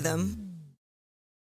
rhythm.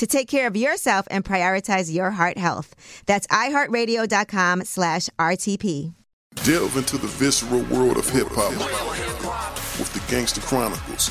to take care of yourself and prioritize your heart health. That's iHeartRadio.com slash RTP. Delve into the visceral world of hip hop with the Gangster Chronicles,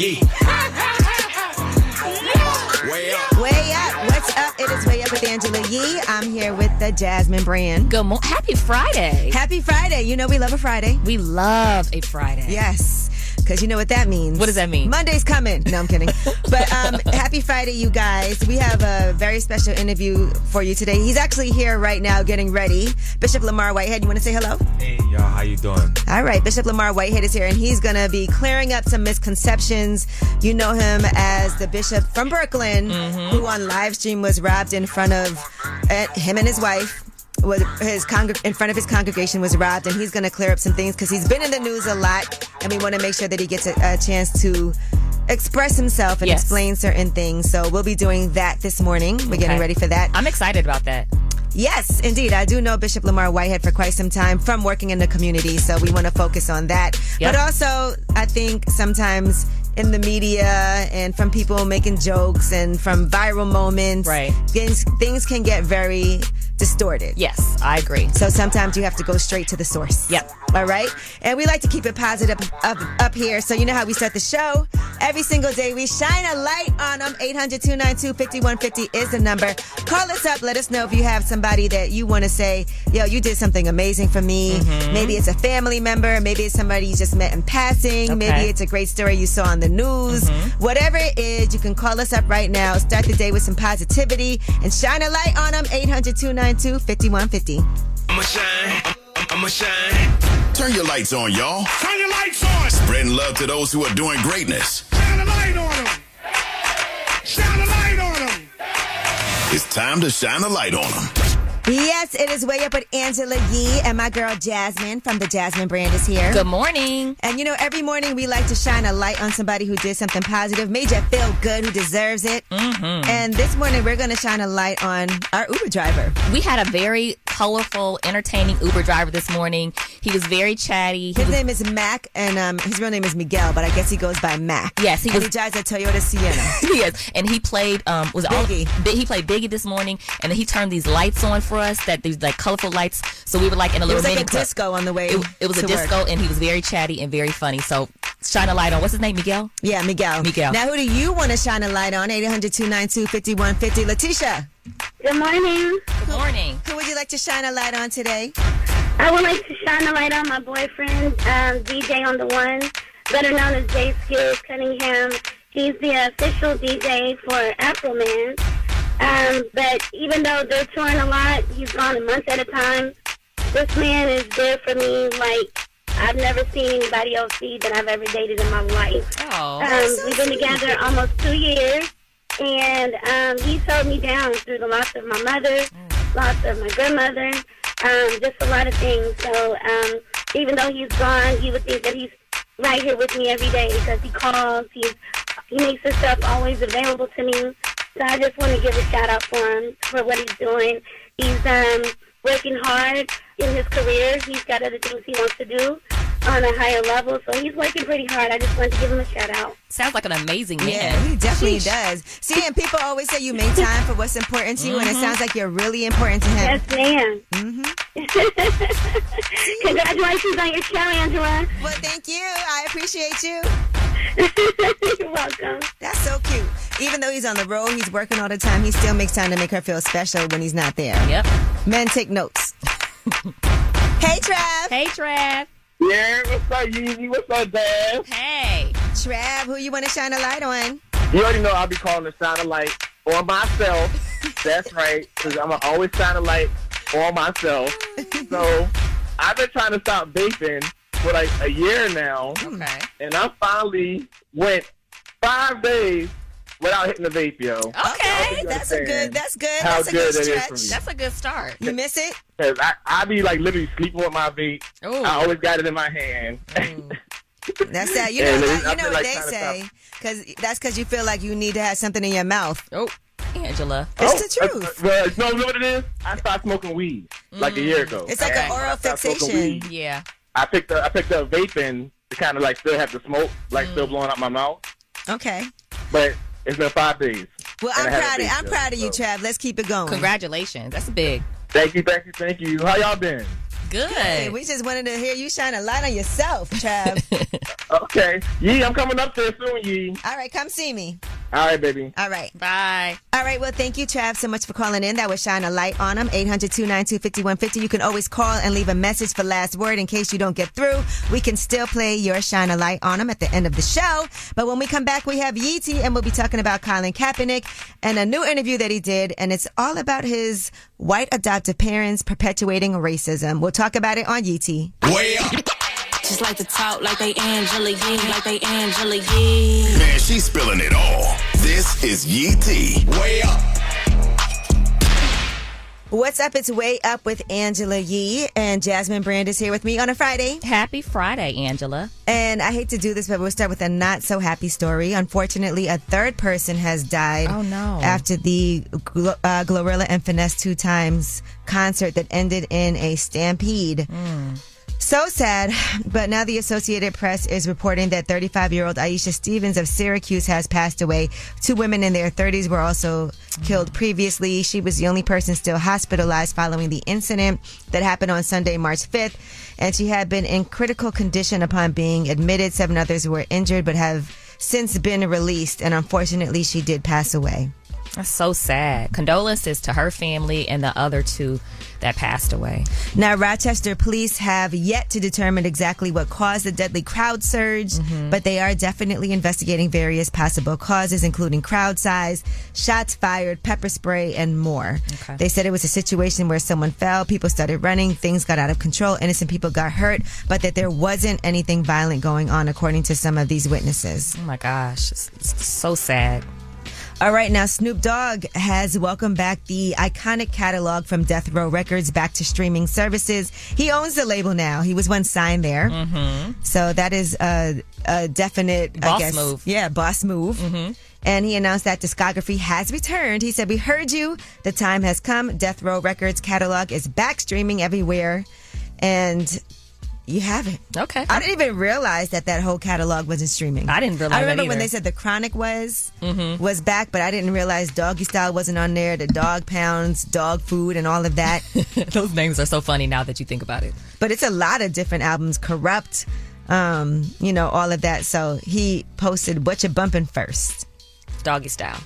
call her Yee. way up. Way up. What's up? It is Way Up with Angela Yee. I'm here with the Jasmine Brand. Good morning. Happy Friday. Happy Friday. You know we love a Friday. We love a Friday. Yes. Because you know what that means. What does that mean? Monday's coming. No, I'm kidding. but um, happy Friday, you guys. We have a very special interview for you today. He's actually here right now getting ready. Bishop Lamor Whitehead, you want to say hello? Hey y'all, how you doing? All right, Bishop Lamor Whitehead is here, and he's going to be clearing up some misconceptions. You know him as the bishop from Brooklyn, who on live stream was robbed in front of uh, him and his wife. Was his congreg- in front of his congregation was robbed, and he's going to clear up some things because he's been in the news a lot, and we want to make sure that he gets a, a chance to express himself and Yes. explain certain things. So we'll be doing that this morning. We're getting ready for that. I'm excited about that. Yes, indeed. I do know Bishop Lamor Whitehead for quite some time from working in the community, so we want to focus on that. Yep. But also, I think sometimes in the media and from people making jokes and from viral moments, Right. things, things can get very distorted. Yes, I agree. So sometimes you have to go straight to the source. Yep. All right. And we like to keep it positive up, up here. So you know how we start the show. Every single day we shine a light on them. 800 292 5150 is the number. Call us up. Let us know if you have somebody that you want to say, yo, you did something amazing for me. Mm-hmm. Maybe it's a family member. Maybe it's somebody you just met in passing. Maybe it's a great story you saw on the news. Mm-hmm. Whatever it is, you can call us up right now. Start the day with some positivity and shine a light on them. 800 292 5150. I'ma shine. I'ma shine. Turn your lights on, y'all. Turn your lights on. Spreading love to those who are doing greatness. Shine a light on them. Shine a light on them. It's time to shine a light on them. Yes, it is way up with Angela Yee and my girl Jasmine from the Jasmine brand is here. Good morning. And you know, every morning we like to shine a light on somebody who did something positive, made you feel good, who deserves it. Mm-hmm. And this morning we're going to shine a light on our Uber driver. We had a very colorful, entertaining Uber driver this morning. He was very chatty. He His was, name is Mac, and um, his real name is Miguel, but I guess he goes by Mac. Yes, he was- he drives a Toyota Sienna. yes, and he played um was it all- Biggie. He played Biggie this morning, and then he turned these lights on for us that these like colorful lights. So we were like in a It little was like a club. disco on the way. It, it was a to work. disco, and he was very chatty and very funny. So shine a light on what's his name, Miguel. Yeah, Miguel. Miguel. Now, who do you want to shine a light on? 800 292 5150. Letitia, Good morning. Good morning. who would you like to shine a light on today? I would like to shine a light on my boyfriend, um, DJ on the One, better known as Jay Skills Cunningham. He's the official DJ for Afroman. Um, but even though they're touring a lot, he's gone a month at a time. This man is there for me like I've never seen anybody else be that I've ever dated in my life. Oh, Um, we've been together almost two years, and um, he's held me down through the loss of my mother, loss of my grandmother, um, just a lot of things. So um, even though he's gone, you would think that he's right here with me every day because he calls, he's he makes his stuff always available to me. So I just want to give a shout out for him for what he's doing. He's um, working hard in his career. He's got other things he wants to do on a higher level, so he's working pretty hard. I just wanted to give him a shout out. Sounds like an amazing man. Yeah, he definitely Sheesh. does. See, and people always say you make time for what's important to you, and it Mm-hmm. sounds like you're really important to him. Yes, ma'am. Congratulations on your show, Angela. Well, thank you. I appreciate you. You're welcome. That's so cute. Even though he's on the road, he's working all the time, he still makes time to make her feel special when he's not there. Yep. Men take notes. hey, Trav. Hey, Trav. Yeah, what's up, Yeezy? What's up, Dad? Hey. Trav, who you want to shine a light on? You already know I'll be calling the sound of light on myself. That's right, because I'm going to always shine a light on myself. So I've been trying to stop vaping for like a year now, Okay. and I finally went five days without hitting the vape, yo. Okay. That's a good. That's good. how that's a good good stretch. That's a good start. You miss it? Cause I, I be like literally sleeping with my vape. Ooh. I always got it in my hand. That's that. You know, it you know what like, they say. Because that's because you feel like you need to have something in your mouth. Oh, Angela. It's the Oh, truth. uh, Well, you know, you what it is? I stopped smoking weed like a year ago. It's like And an oral I stopped smoking fixation. Yeah. I picked up I picked up vaping to kind of like still have the smoke, like still Mm. blowing out my mouth. Okay. But it's been five days. Well, I'm I had a proud. Of, I'm still, proud of you, so. Trav. Let's keep it going. Congratulations. That's a big. Thank you, thank you, thank you. How y'all been? Good. Hey, we just wanted to hear you shine a light on yourself, Trav. Okay. Yee, I'm coming up there soon, Yee. All right, come see me. All right, baby. All right. Bye. All right. Well, thank you, Trav, so much for calling in. That was Shine a Light on him. 800 292 5150. You can always call and leave a message for last word in case you don't get through. We can still play your Shine a Light on him at the end of the show. But when we come back, we have Yeezy and we'll be talking about Colin Kaepernick and a new interview that he did. And it's all about his white adoptive parents perpetuating racism. We'll talk about it on Yeezy. Way up. Just like to talk like they Angela Yee, like they Angela Yee. Man, she's spilling it all. This is Yee T. Way up. What's up? It's Way Up with Angela Yee and Jasmine Brand is here with me on a Friday. Happy Friday, Angela. And I hate to do this, but we'll start with a not so happy story. Unfortunately, a third person has died. Oh, no. After the uh, Glorilla and Finesse Two Times concert that ended in a stampede. So sad, but now the Associated Press is reporting that 35 year old Aisha Stevens of Syracuse has passed away. Two women in their 30s were also killed previously. She was the only person still hospitalized following the incident that happened on Sunday, March 5th, and she had been in critical condition upon being admitted. Seven others were injured but have since been released, and unfortunately, she did pass away. That's so sad. Condolences to her family and the other two that passed away. Now, Rochester police have yet to determine exactly what caused the deadly crowd surge, mm-hmm. but they are definitely investigating various possible causes, including crowd size, shots fired, pepper spray, and more. Okay. They said it was a situation where someone fell, people started running, things got out of control, innocent people got hurt, but that there wasn't anything violent going on, according to some of these witnesses. Oh my gosh. It's so sad. All right, now Snoop Dogg has welcomed back the iconic catalog from Death Row Records back to streaming services. He owns the label now. He was once signed there, mm-hmm. so that is a, a definite I Boss guess, move. Yeah, boss move. Mm-hmm. And he announced that discography has returned. He said, "We heard you. The time has come. Death Row Records catalog is back streaming everywhere, and." You have it. Okay. I didn't even realize that that whole catalog wasn't streaming. I didn't realize I remember when they said the Chronic was was back, but I didn't realize Doggy Style wasn't on there. The Dog Pounds, Dog Food, and all of that. Those names are so funny now that you think about it. but it's a lot of different albums. Kurupt, um, you know, all of that. So he posted "What You Bumping first. Doggy style.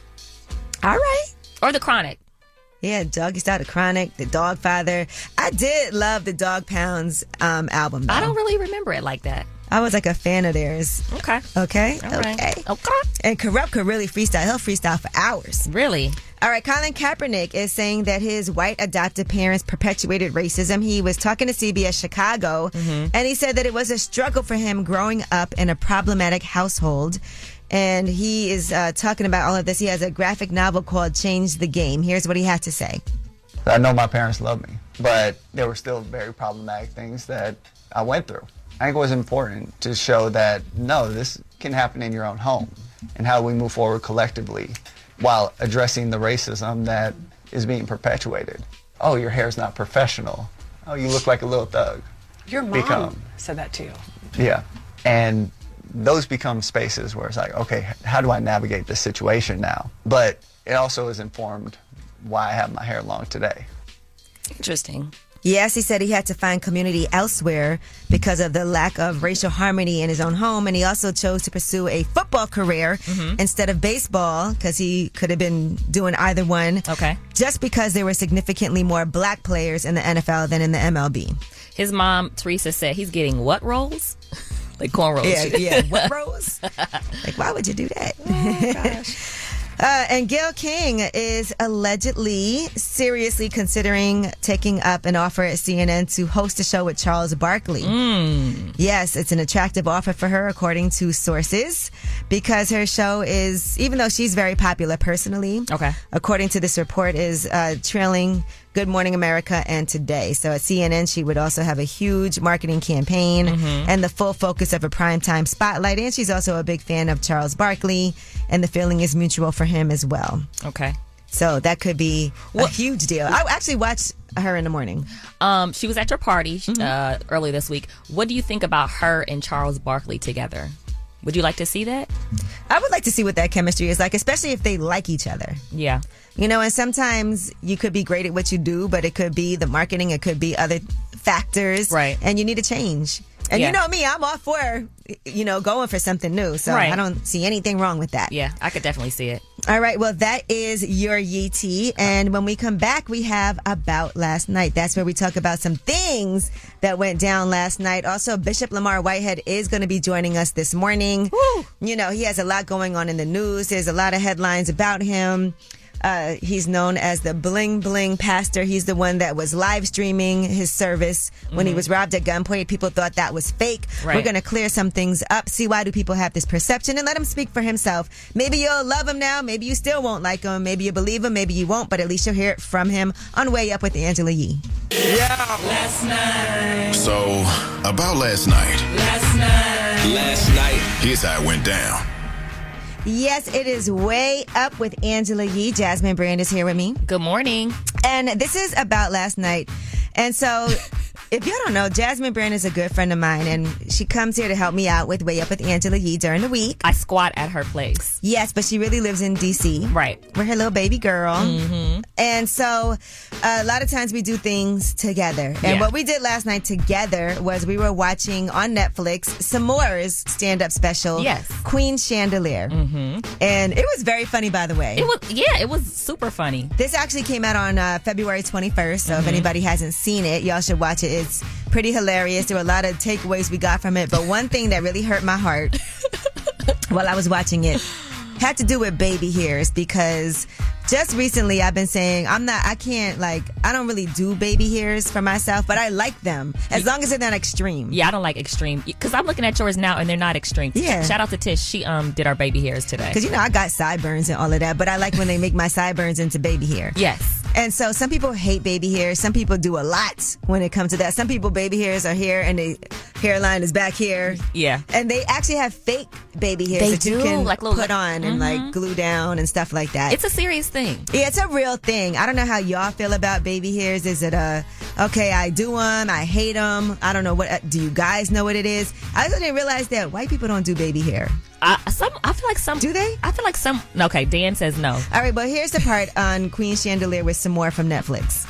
All right. Or the chronic. Yeah, Doggy Style, the Chronic, the Dog Father. I did love the Dog Pounds um, album. Though. I don't really remember it like that. I was like a fan of theirs. Okay. Okay. All right. Okay. Okay. And Kurupt could really freestyle. He'll freestyle for hours. Really? All right, Colin Kaepernick is saying that his white adopted parents perpetuated racism. He was talking to CBS Chicago, and he said that it was a struggle for him growing up in a problematic household. And he is uh, talking about all of this. He has a graphic novel called Change the Game. Here's what he had to say. I know my parents loved me, but there were still very problematic things that I went through. I think it was important to show that no, this can happen in your own home. and how we move forward collectively while addressing the racism that is being perpetuated. Oh, your hair's not professional. Oh, you look like a little thug. Your mom Become. said that too. Yeah. And those become spaces where it's like, okay, how do I navigate this situation now? But it also is informed why I have my hair long today. Interesting. Yes, he said he had to find community elsewhere because of the lack of racial harmony in his own home. And he also chose to pursue a football career mm-hmm. instead of baseball because he could have been doing either one. Okay. Just because there were significantly more black players in the NFL than in the MLB. His mom, Teresa, said he's getting what roles? like cornrows. Yeah, yeah. What rose? like, why would you do that? Uh, and Gayle King is allegedly seriously considering taking up an offer at CNN to host a show with Charles Barkley. Yes, it's an attractive offer for her, according to sources, because her show is, even though she's very popular personally, Okay. according to this report, is uh, trailing Good Morning America and Today. So at CNN, she would also have a huge marketing campaign and the full focus of a primetime spotlight. And she's also a big fan of Charles Barkley, and the feeling is mutual for him as well. Okay. So that could be a huge deal. I actually watched her in the morning. Um, she was at your party Mm-hmm. uh, earlier this week. What do you think about her and Charles Barkley together? Would you like to see that? I would like to see what that chemistry is like, especially if they like each other. Yeah. You know, and sometimes you could be great at what you do, but it could be the marketing, it could be other factors. Right. And you need to change. And Yeah. you know me, I'm all for, you know, going for something new. So Right. I don't see anything wrong with that. Yeah, I could definitely see it. All right. Well, that is your Yee tea. And when we come back, we have About Last Night. That's where we talk about some things that went down last night. Also, Bishop Lamor Whitehead is going to be joining us this morning. You know, he has a lot going on in the news. There's a lot of headlines about him. Uh, he's known as the bling bling pastor. He's the one that was live streaming his service when he was robbed at gunpoint. People thought that was fake. Right. We're going to clear some things up, see why do people have this perception, and let him speak for himself. Maybe you'll love him now. Maybe you still won't like him. Maybe you believe him. Maybe you won't. But at least you'll hear it from him on Way Up with Angela Yee. Yeah. Last night. So, about last night. Last night. Last night. Here's how it went down. Yes, it is Way Up with Angela Yee. Jasmine Brand is here with me. Good morning. And this is about last night. And so, if y'all don't know, Jasmine Brand is a good friend of mine, and she comes here to help me out with Way Up with Angela Yee during the week. I squat at her place. Yes, but she really lives in DC. Right. We're her little baby girl. Mm-hmm. And so a lot of times we do things together. And Yeah. what we did last night together was we were watching on Netflix Samore's stand up special. Yes. Queen Chandelier. Mm-hmm. And it was very funny, by the way. It was yeah, it was super funny. This actually came out on uh, February 21st, so Mm-hmm. if anybody hasn't seen it, y'all should watch it. It's pretty hilarious. There were a lot of takeaways we got from it, but one thing that really hurt my heart while I was watching it had to do with baby hairs because just recently I've been saying I'm not I can't like I don't really do baby hairs for myself, but I like them as long as they're not extreme. Yeah, I don't like extreme because I'm looking at yours now and they're not extreme. Yeah. Shout out to Tish. She um did our baby hairs today. Because you know I got sideburns and all of that, but I like when they make my sideburns into baby hair. Yes. And so some people hate baby hairs. Some people do a lot when it comes to that. Some people baby hairs are here and the hairline is back here. Yeah. And they actually have fake baby hairs They that you can like little- put on and like mm-hmm. glue down and stuff like that. It's a serious thing. yeah, it's a real thing. I don't know how y'all feel about baby hairs. Is it a okay? I do them. I hate them. I don't know what. Uh, do you guys know what it is? I also didn't realize that white people don't do baby hair. I, some I feel like some Do they? I feel like some Okay, Dan says no. All right, but here's the part on Queen Chandelier with some more from Netflix.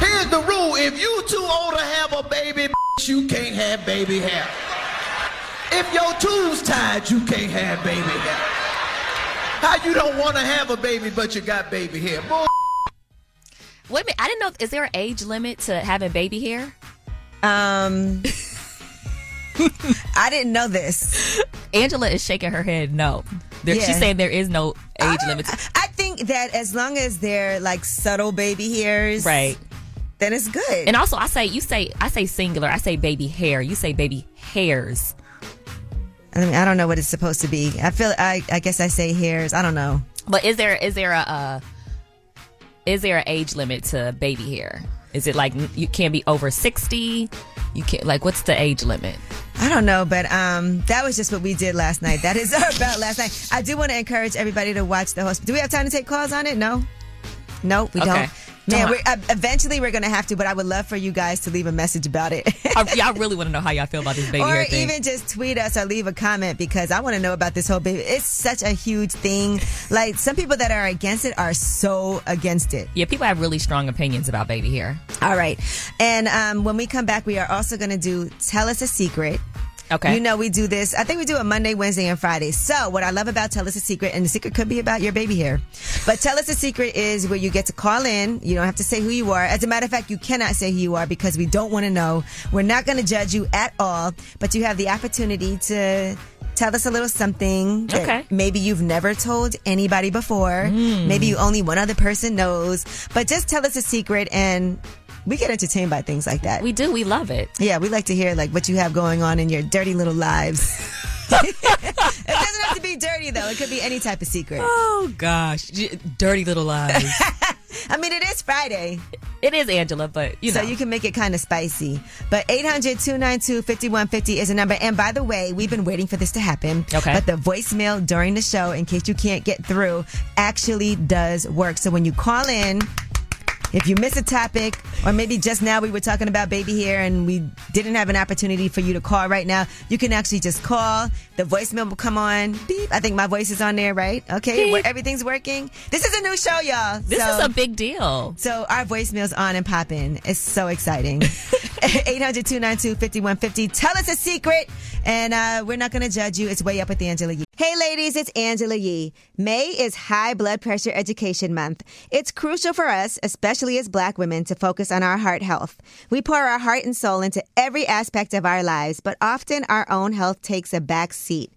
Here's the rule. If you too old to have a baby, you can't have baby hair. If your tubes tied, you can't have baby hair. How you don't want to have a baby, but you got baby hair? Bull- Wait a minute, I didn't know is there an age limit to having baby hair? Um, I didn't know this. Angela is shaking her head no. There, Yeah. She's saying there is no age I- limit. I think that as long as they're like subtle baby hairs, Right. then it's good. And also I say you say I say singular, I say baby hair. You say baby hairs. I mean, I don't know what it's supposed to be. I feel. I, I guess I say hairs. I don't know. But is there is there a uh, is there an age limit to baby hair? Is it like you can't be over sixty? You can't like what's the age limit? I don't know, but um, that was just what we did last night. That is our about last night. I do want to encourage everybody to watch the host. Do we have time to take calls on it? No. Nope, we Okay. don't. Man, we're, uh, eventually we're gonna have to, but I would love for you guys to leave a message about it. I, yeah, I really want to know how y'all feel about this baby or hair thing. even just tweet us or leave a comment because I want to know about this whole baby. It's such a huge thing. Like some people that are against it are so against it. yeah, people have really strong opinions about baby hair. All right. And um, when we come back, we are also going to do Tell Us a Secret. Okay. You know, we do this. I think we do it Monday, Wednesday, and Friday. So, what I love about Tell Us a Secret, and the secret could be about your baby hair, but Tell Us a Secret is where you get to call in. You don't have to say who you are. As a matter of fact, you cannot say who you are because we don't want to know. We're not going to judge you at all, but you have the opportunity to tell us a little something that Okay. maybe you've never told anybody before. Hmm. Maybe you only one other person knows, but just tell us a secret and we get entertained by things like that. We do. We love it. Yeah, we like to hear like what you have going on in your dirty little lives. it doesn't have to be dirty though. It could be any type of secret. Oh gosh, dirty little lies. I mean, it is Friday, it is Angela, but you know. so you can make it kind of spicy. But 800-292-5150 is a number. And by the way, we've been waiting for this to happen. Okay. But the voicemail during the show, in case you can't get through, actually does work. So when you call in, if you miss a topic, or maybe just now we were talking about baby hair and we didn't have an opportunity for you to call right now, you can actually just call. The voicemail will come on. Beep. I think my voice is on there, right? Okay. Where everything's working. This is a new show, y'all. this So- is a big deal. so our voicemail's on and popping. It's so exciting. 800-292-5150. Tell us a secret. And uh, we're not going to judge you. It's way up with Angela Yee. Hey ladies, it's Angela Yee. May is High Blood Pressure Education Month. It's crucial for us, especially as black women, to focus on our heart health. We pour our heart and soul into every aspect of our lives, but often our own health takes a back seat.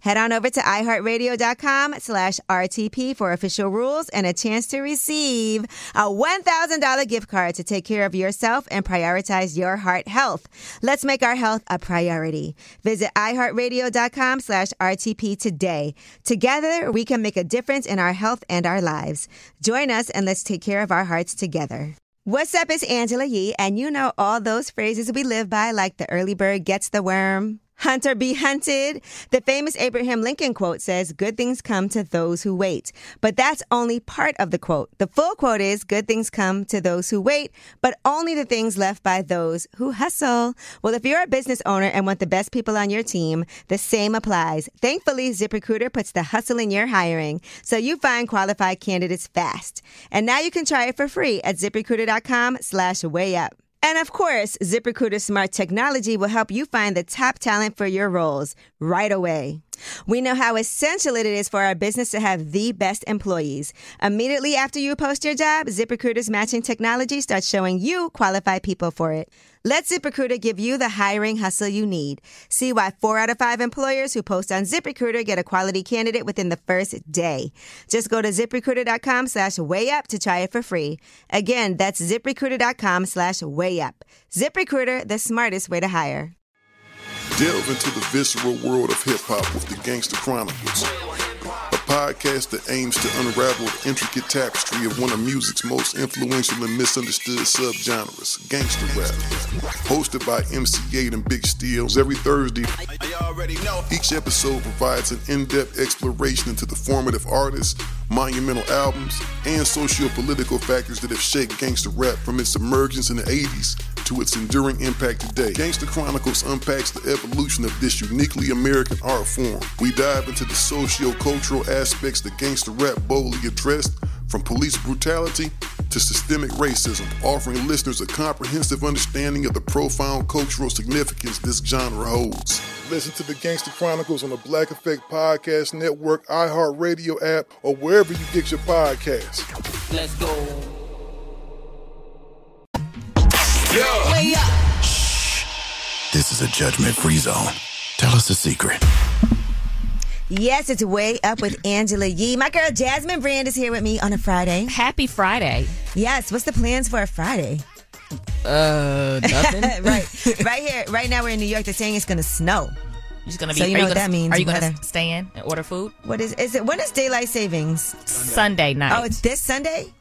Head on over to iHeartRadio.com slash RTP for official rules and a chance to receive a $1,000 gift card to take care of yourself and prioritize your heart health. Let's make our health a priority. Visit iHeartRadio.com slash RTP today. Together, we can make a difference in our health and our lives. Join us and let's take care of our hearts together. What's up? It's Angela Yee, and you know all those phrases we live by, like the early bird gets the worm. Hunter be hunted. The famous Abraham Lincoln quote says, Good things come to those who wait. But that's only part of the quote. The full quote is, Good things come to those who wait, but only the things left by those who hustle. Well, if you're a business owner and want the best people on your team, the same applies. Thankfully, ZipRecruiter puts the hustle in your hiring so you find qualified candidates fast. And now you can try it for free at ziprecruiter.com slash way up. And of course, ZipRecruiter's smart technology will help you find the top talent for your roles right away. We know how essential it is for our business to have the best employees. Immediately after you post your job, ZipRecruiter's matching technology starts showing you qualified people for it. Let ZipRecruiter give you the hiring hustle you need. See why four out of five employers who post on ZipRecruiter get a quality candidate within the first day. Just go to ziprecruiter.com slash way up to try it for free. Again, that's ziprecruiter.com slash way up. ZipRecruiter, the smartest way to hire. Delve into the visceral world of hip hop with the Gangster Chronicles, a podcast that aims to unravel the intricate tapestry of one of music's most influential and misunderstood subgenres, gangster rap. Hosted by MC Eiht and Big Steels every Thursday, each episode provides an in-depth exploration into the formative artists, monumental albums, and socio-political factors that have shaped gangster rap from its emergence in the 80s to its enduring impact today. Gangster Chronicles unpacks the evolution of this uniquely American art form. We dive into the socio-cultural aspects that gangster rap boldly addressed, from police brutality to systemic racism, offering listeners a comprehensive understanding of the profound cultural significance this genre holds. Listen to the Gangster Chronicles on the Black Effect Podcast Network, iHeartRadio app, or wherever you get your podcasts. Let's go. Way up. This is a judgment free zone. Tell us a secret. Yes, it's way up with Angela Yee. My girl Jasmine Brand is here with me on a Friday. Happy Friday. Yes, what's the plans for a Friday? Uh, nothing. right, right here, right now we're in New York. They're saying it's going to snow. You're just gonna be. So you know you what gonna, that means, Are you gonna stay in and order food? What is is it? When is daylight savings? Sunday night. Oh, it's this Sunday.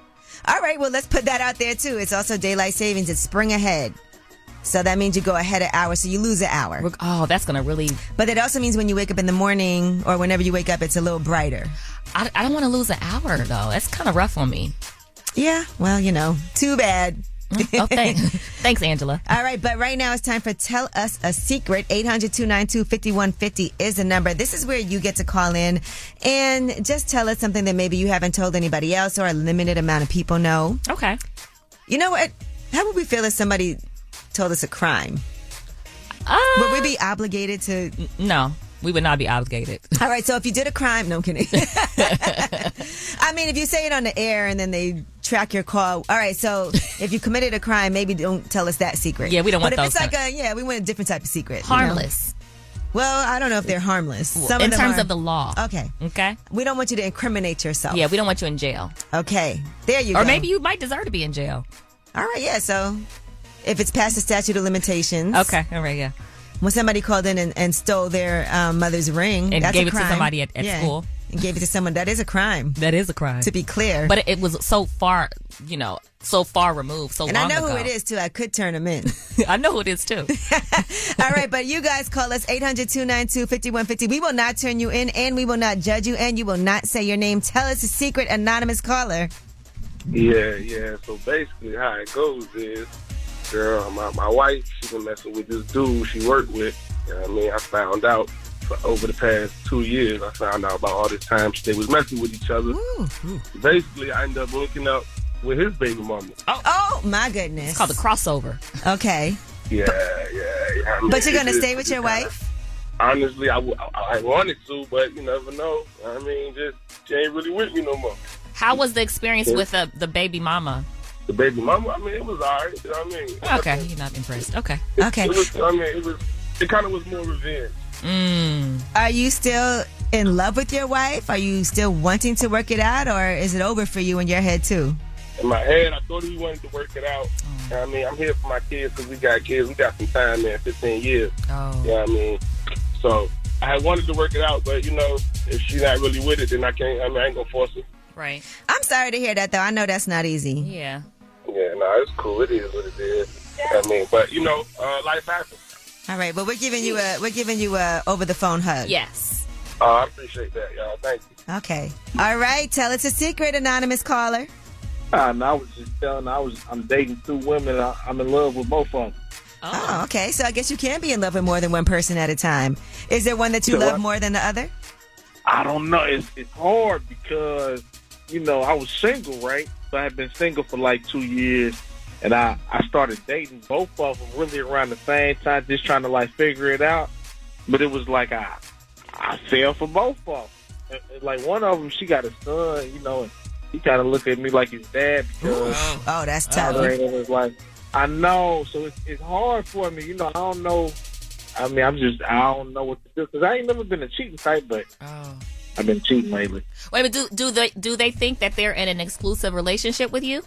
All right, well let's put that out there too. It's also daylight savings. It's spring ahead, so that means you go ahead an hour, so you lose an hour. Oh, that's gonna really. But it also means when you wake up in the morning or whenever you wake up, it's a little brighter. I, I don't want to lose an hour though. That's kind of rough on me. Yeah, well, you know, too bad. Mm, oh, thanks, thanks, Angela. All right, but right now it's time for Tell Us a Secret. 800 292 5150 is the number. This is where you get to call in and just tell us something that maybe you haven't told anybody else or a limited amount of people know. Okay. You know what? How would we feel if somebody told us a crime? Uh, Would we be obligated to? no, we would not be obligated. All right, so if you did a crime, no I'm kidding. I mean, if you say it on the air and then they track your call, all right. So if you committed a crime, maybe don't tell us that secret. Yeah, we don't but want if those it's like a yeah, we want a different type of secret. you know? Harmless Well, I don't know if they're harmless. Some in them terms are- of the law. Okay. Okay. We don't want you to incriminate yourself. Yeah, we don't want you in jail. Okay. There you or go. Or maybe you might deserve to be in jail. All right. Yeah. So if it's past the statute of limitations. Okay. All right. Yeah. When somebody called in and, and stole their um, mother's ring And that's gave a it to somebody at- at Yeah. school. And gave it to someone. That is a crime. That is a crime. To be clear. But it was so far, you know, so far removed, so and I know ago. who it is too. I could turn them in. I know who it is too. All right, but you guys call us 800-292-5150. We will not turn you in and we will not judge you and you will not say your name. Tell us a secret, anonymous caller. Yeah, yeah. So basically, how it goes is, girl, my, my wife, she been messing with this dude she worked with. You know what I mean? I found out for over the past two years, I found out about all this time they was messing with each other. Mm-hmm. Basically, I ended up linking up with his baby mama. Oh, oh my goodness. It's called the crossover. Okay. Yeah, yeah, yeah. I mean, But you're going to stay with your it's kinda- wife? Honestly, I, w- I- I wanted to, but you never know. I mean, just she ain't really with me no more. How was the experience with the, the baby mama? The baby mama, I mean, it was alright. You know what I mean? Okay, you're not impressed. Okay. Okay. It was, I mean, it was. It kind of was more revenge. Mm. Are you still in love with your wife? Are you still wanting to work it out or is it over for you in your head too? In my head, I thought we wanted to work it out. Mm. You know what I mean, I'm here for my kids because we got kids. We got some time there, 15 years. Oh. You know what I mean? So I had wanted to work it out, but you know, if she's not really with it, then I can't. I mean, I ain't gonna force it. Right. I'm sorry to hear that though. I know that's not easy. Yeah. Yeah, no, it's cool. It is what it is. I mean, but you know, uh, life happens. All right, but we're giving you a we're giving you a over the phone hug. Yes. Uh, I appreciate that, y'all. Thank you. Okay. All right, tell us a secret, anonymous caller. Uh, no, I was just telling. I was. I'm dating two women. I, I'm in love with both of them. Oh. okay. So I guess you can be in love with more than one person at a time. Is there one that you So love what? more than the other? I don't know. It's it's hard because you know I was single, right? So I had been single for like two years, and I I started dating both of them really around the same time, just trying to like figure it out. But it was like I I fell for both of them. And, and, like one of them, she got a son, you know, and he kind of looked at me like his dad because. Oh, that's tough. Uh, it was like, I know, so it's, it's hard for me. You know, I don't know. I mean, I'm just, I don't know what to do because I ain't never been a cheating type, but I've been cheating lately. Wait, but do do they do they think that they're in an exclusive relationship with you?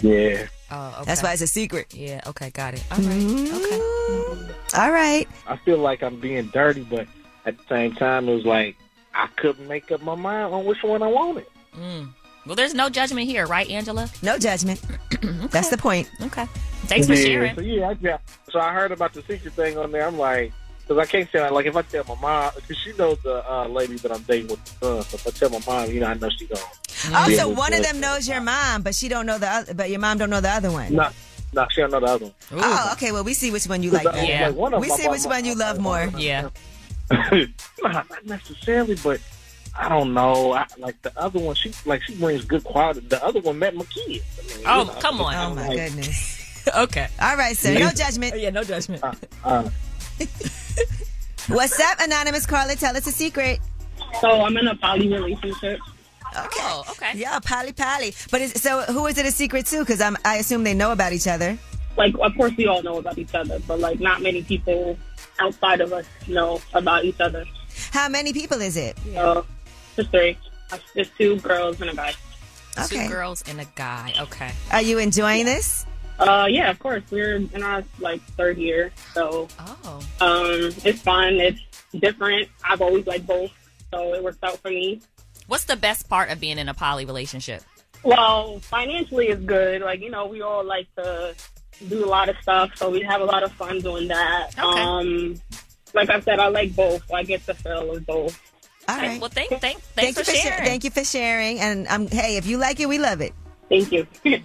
Yeah. Oh, okay. That's why it's a secret. Yeah. Okay. Got it. All right. Okay. All right. I feel like I'm being dirty, but at the same time, it was like I couldn't make up my mind on which one I wanted. Mm. Well, there's no judgment here, right, Angela? No judgment. That's the point. Okay. Thanks for sharing. So yeah, I, yeah. So I heard about the secret thing on there. I'm like, because I can't tell. Like if I tell my mom, because she knows the uh, lady that I'm dating with the son. So if I tell my mom, you know, I know she gone. Oh, Yeah, so one of them knows your mom, but she don't know the other, but your mom don't know the other one. No, no, she don't know the other one. Oh, okay. Well, we see which one you like. Like, then. like, one of we my see which mama- one you love more. Yeah. not, not necessarily, but I don't know. I, like the other one, she like she brings good quality. The other one met my kids. I mean, Oh, you know, come on. Oh my like, goodness. okay. All right, sir. No judgment. Yeah, no judgment. Uh, What's up, anonymous caller? Tell us a secret. So I'm in a poly relationship. Okay. Oh, okay. Yeah, poly poly. But is, so who is it a secret to? Because I'm I assume they know about each other. Like, of course, we all know about each other, but like, not many people outside of us know about each other. How many people is it? So, uh, just three. Just two girls and a guy. Okay. Two girls and a guy. Okay. Are you enjoying this? Uh, yeah, of course. We're in our like third year, so Oh. um, it's fun. It's different. I've always liked both, so it works out for me. What's the best part of being in a poly relationship? Well, financially is good. Like you know, we all like to do a lot of stuff, so we have a lot of fun doing that. Okay. Um, like I said, I like both. I get the feel of both. All right. Well, thank, thank, thanks Thank for you for sharing. sh- thank you for sharing. And um, hey, if you like it, we love it. Thank you.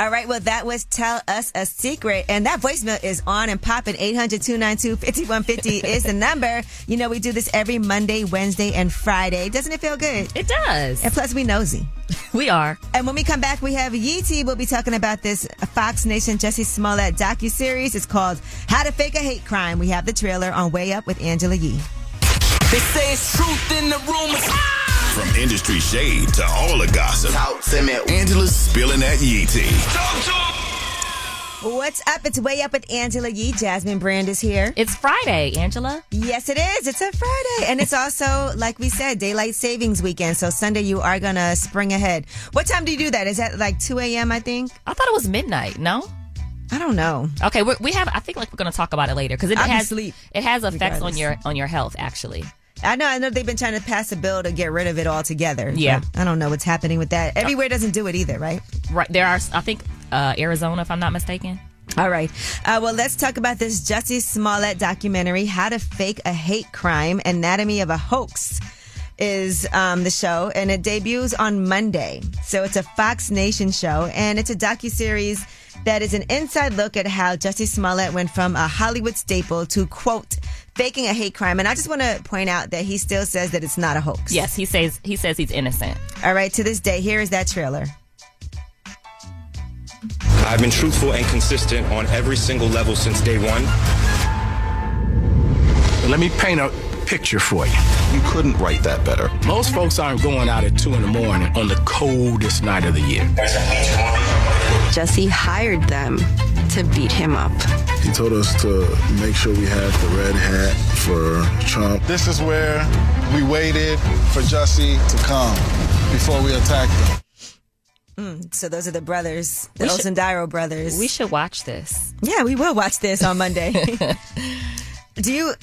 All right. Well, that was Tell Us a Secret. And that voicemail is on and popping. 800 292 5150 is the number. You know, we do this every Monday, Wednesday, and Friday. Doesn't it feel good? It does. And plus, we nosy. We are. And when we come back, we have Yee Yeezy. We'll be talking about this Fox Nation Jussie Smollett docu-series. It's called How to Fake a Hate Crime. We have the trailer on Way Up with Angela Yee. They say it's truth in the rumors. From industry shade to all the gossip. Angela's spilling that yee tea. What's up? It's Way Up with Angela Yee. Jasmine Brand is here. It's Friday, Angela. Yes, it is. It's a Friday. And it's also, like we said, daylight savings weekend. So Sunday, you are going to spring ahead. What time do you do that? Is that like 2 a.m., I think? I thought it was midnight. No. I don't know. Okay, we're, we have. I think like we're going to talk about it later because it I'll has asleep, it has effects on your on your health. Actually, I know, I know they've been trying to pass a bill to get rid of it altogether. Yeah. I don't know what's happening with that. Everywhere doesn't do it either, right? right there are. I think uh, Arizona, if I'm not mistaken. All right. Uh, well, let's talk about this Jussie Smollett documentary, How to Fake a Hate Crime, Anatomy of a Hoax is um, the show, and it debuts on Monday. So it's a Fox Nation show, and it's a docu-series that is an inside look at how Jussie Smollett went from a Hollywood staple to, quote, faking a hate crime. And I just want to point out that he still says that it's not a hoax. Yes, he says he says he's innocent. All right, to this day, here is that trailer. I've been truthful and consistent on every single level since day one. Let me paint a picture for you. You couldn't write that better. Most folks aren't going out at 2 in the morning on the coldest night of the year. Jussie hired them to beat him up. He told us to make sure we had the red hat for Trump. This is where we waited for Jussie to come before we attacked him. Mm, so those are the brothers, the We should- brothers. We should watch this. Yeah, we will watch this on Monday. Do you?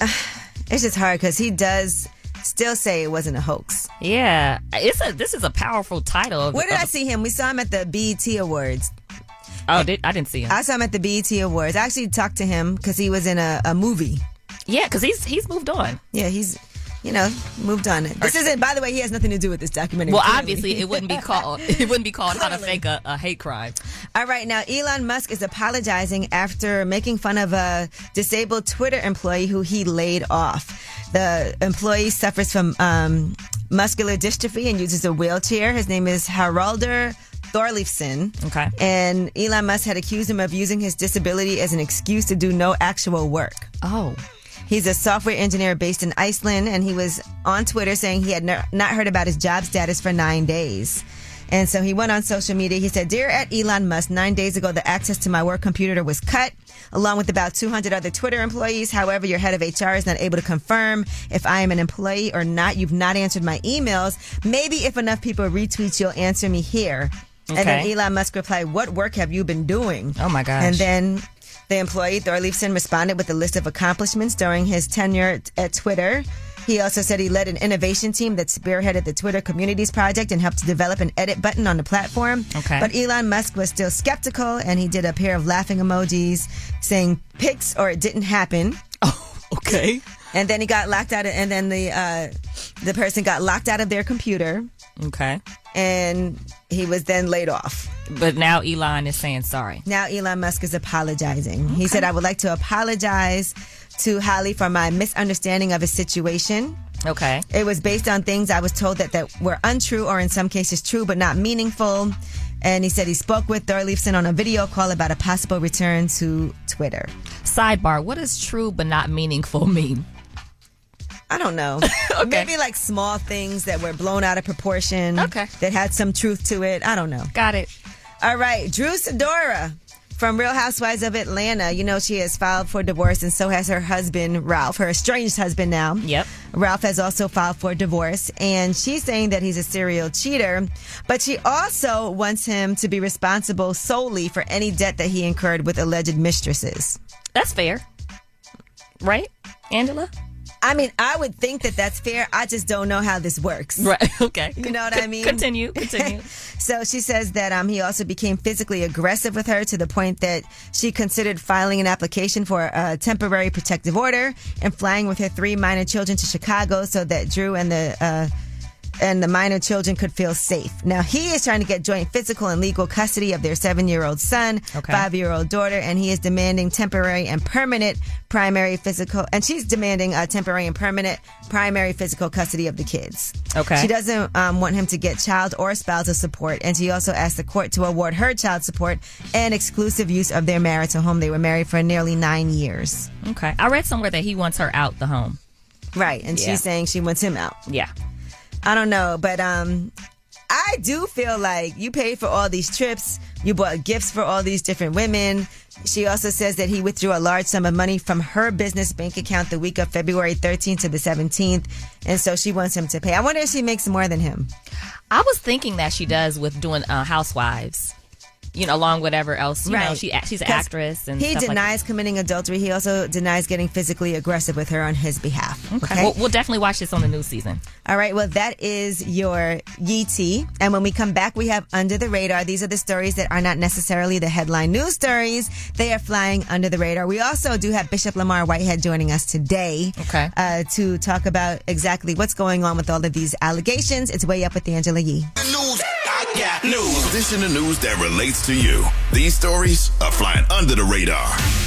It's just hard because he does still say it wasn't a hoax. Yeah, it's a this is a powerful title. Where did I see him? We saw him at the BET Awards. Oh, did, I didn't see him. I saw him at the BET Awards. I actually talked to him because he was in a, a movie. Yeah, because he's he's moved on. Yeah, he's you know moved on. This isn't. By the way, he has nothing to do with this documentary. Well, clearly. obviously, it wouldn't be called it wouldn't be called how to fake a, a hate crime. All right, now Elon Musk is apologizing after making fun of a disabled Twitter employee who he laid off. The employee suffers from um, muscular dystrophy and uses a wheelchair. His name is Haraldur Thorleifsson. Okay. And Elon Musk had accused him of using his disability as an excuse to do no actual work. Oh. He's a software engineer based in Iceland, and he was on Twitter saying he had no- not heard about his job status for nine days. And so he went on social media. He said, Dear at Elon Musk, nine days ago, the access to my work computer was cut, along with about 200 other Twitter employees. However, your head of HR is not able to confirm if I am an employee or not. You've not answered my emails. Maybe if enough people retweet, you'll answer me here. And then Elon Musk replied, What work have you been doing? Oh my gosh. And then the employee, Thorleifsson, responded with a list of accomplishments during his tenure at- at Twitter. He also said he led an innovation team that spearheaded the Twitter Communities Project and helped to develop an edit button on the platform. Okay. But Elon Musk was still skeptical and he did a pair of laughing emojis saying pics or it didn't happen. Oh, Okay. And then he got locked out of, and then the uh, the person got locked out of their computer Okay. and he was then laid off. But now Elon is saying sorry. Now Elon Musk is apologizing. He said, I would like to apologize to Halli for my misunderstanding of his situation. Okay. It was based on things I was told that, that were untrue or in some cases true but not meaningful. And he said he spoke with Thorleifsson on a video call about a possible return to Twitter. Sidebar: What does true but not meaningful mean? I don't know. Maybe like small things that were blown out of proportion. Okay. That had some truth to it. I don't know. Got it. All right. Drew Sidora from Real Housewives of Atlanta. You know, she has filed for divorce and so has her husband, Ralph, her estranged husband now. Yep. Ralph has also filed for divorce, and she's saying that he's a serial cheater, but she also wants him to be responsible solely for any debt that he incurred with alleged mistresses. That's fair. Right, Angela? I mean, I would think that that's fair. I just don't know how this works. Right. Okay. You know what I mean? Continue. Continue. so she says that um, he also became physically aggressive with her to the point that she considered filing an application for a temporary protective order and flying with her three minor children to Chicago so that Drew and the uh, and the minor children could feel safe. Now he is trying to get joint physical and legal custody of their seven-year-old son, Okay. five-year-old daughter, and he is demanding temporary and permanent primary physical, and she's demanding a temporary and permanent primary physical custody of the kids. Okay. She doesn't um, want him to get child or spousal support, and she also asked the court to award her child support and exclusive use of their marital home. They were married for nearly nine years. Okay. I read somewhere that he wants her out the home. Right, and Yeah. she's saying she wants him out. Yeah. I don't know, but um, I do feel like you paid for all these trips. You bought gifts for all these different women. She also says that he withdrew a large sum of money from her business bank account the week of February 13th to the 17th, and so she wants him to pay. I wonder if she makes more than him. I was thinking that she does with doing uh, Housewives. You know, along with whatever else. You know, she she's an 'Cause actress and he stuff like denies committing adultery. He also denies getting physically aggressive with her on his behalf. Okay. We'll, we'll definitely watch this on the new season. All right. Well, that is your Yee tea. And when we come back, we have Under the Radar. These are the stories that are not necessarily the headline news stories. They are flying under the radar. We also do have Bishop Lamor Whitehead joining us today. Okay. Uh, to talk about exactly what's going on with all of these allegations. It's way up with Angela Yee. News, I got news. This in the news that relates to you. These stories are flying under the radar.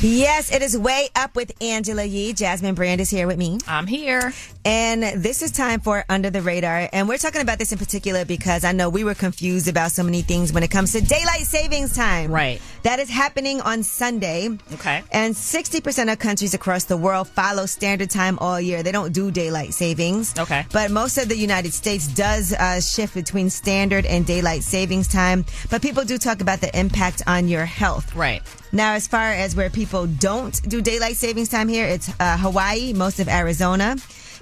Yes, it is way up with Angela Yee. Jasmine Brand is here with me. I'm here. And this is time for Under the Radar. And we're talking about this in particular because I know we were confused about so many things when it comes to daylight savings time. Right. That is happening on Sunday. Okay. And 60% of countries across the world follow standard time all year. They don't do daylight savings. Okay. But most of the United States does uh, shift between standard and daylight savings time. But people do talk about the impact on your health. Right. Now, as far as where people don't do daylight savings time here, it's uh, Hawaii, most of Arizona,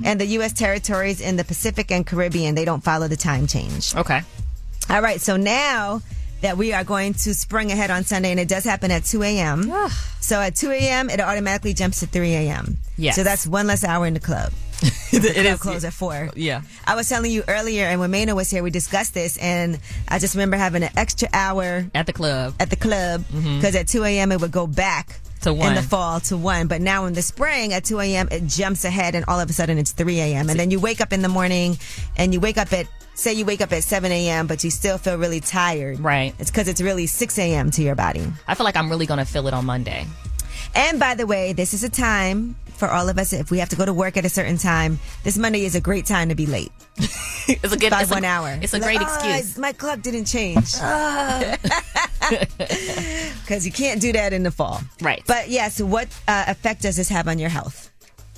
and the U.S. territories in the Pacific and Caribbean. They don't follow the time change. Okay. All right. So now that we are going to spring ahead on Sunday, and it does happen at 2 a.m. so at 2 a.m., it automatically jumps to 3 a.m. Yes. So that's one less hour in the club. it The club is close at 4. Yeah. I was telling you earlier, and when Mano was here, we discussed this, and I just remember having an extra hour At the club. at the club mm-hmm. because at 2 a.m. it would go back To in the fall to 1. But now in the spring at 2 a.m. it jumps ahead and all of a sudden it's 3 a.m. And then you wake up in the morning and you wake up at, say you wake up at 7 a.m. but you still feel really tired. Right. It's because it's really 6 a.m. to your body. I feel like I'm really going to feel it on Monday. And by the way, this is a time for all of us if we have to go to work at a certain time. This Monday is a great time to be late. It's a good by it's a- one hour. It's a Like, great "Oh, excuse. my clock didn't change. Because you can't do that in the fall. Right. But yes, what uh, effect does this have on your health?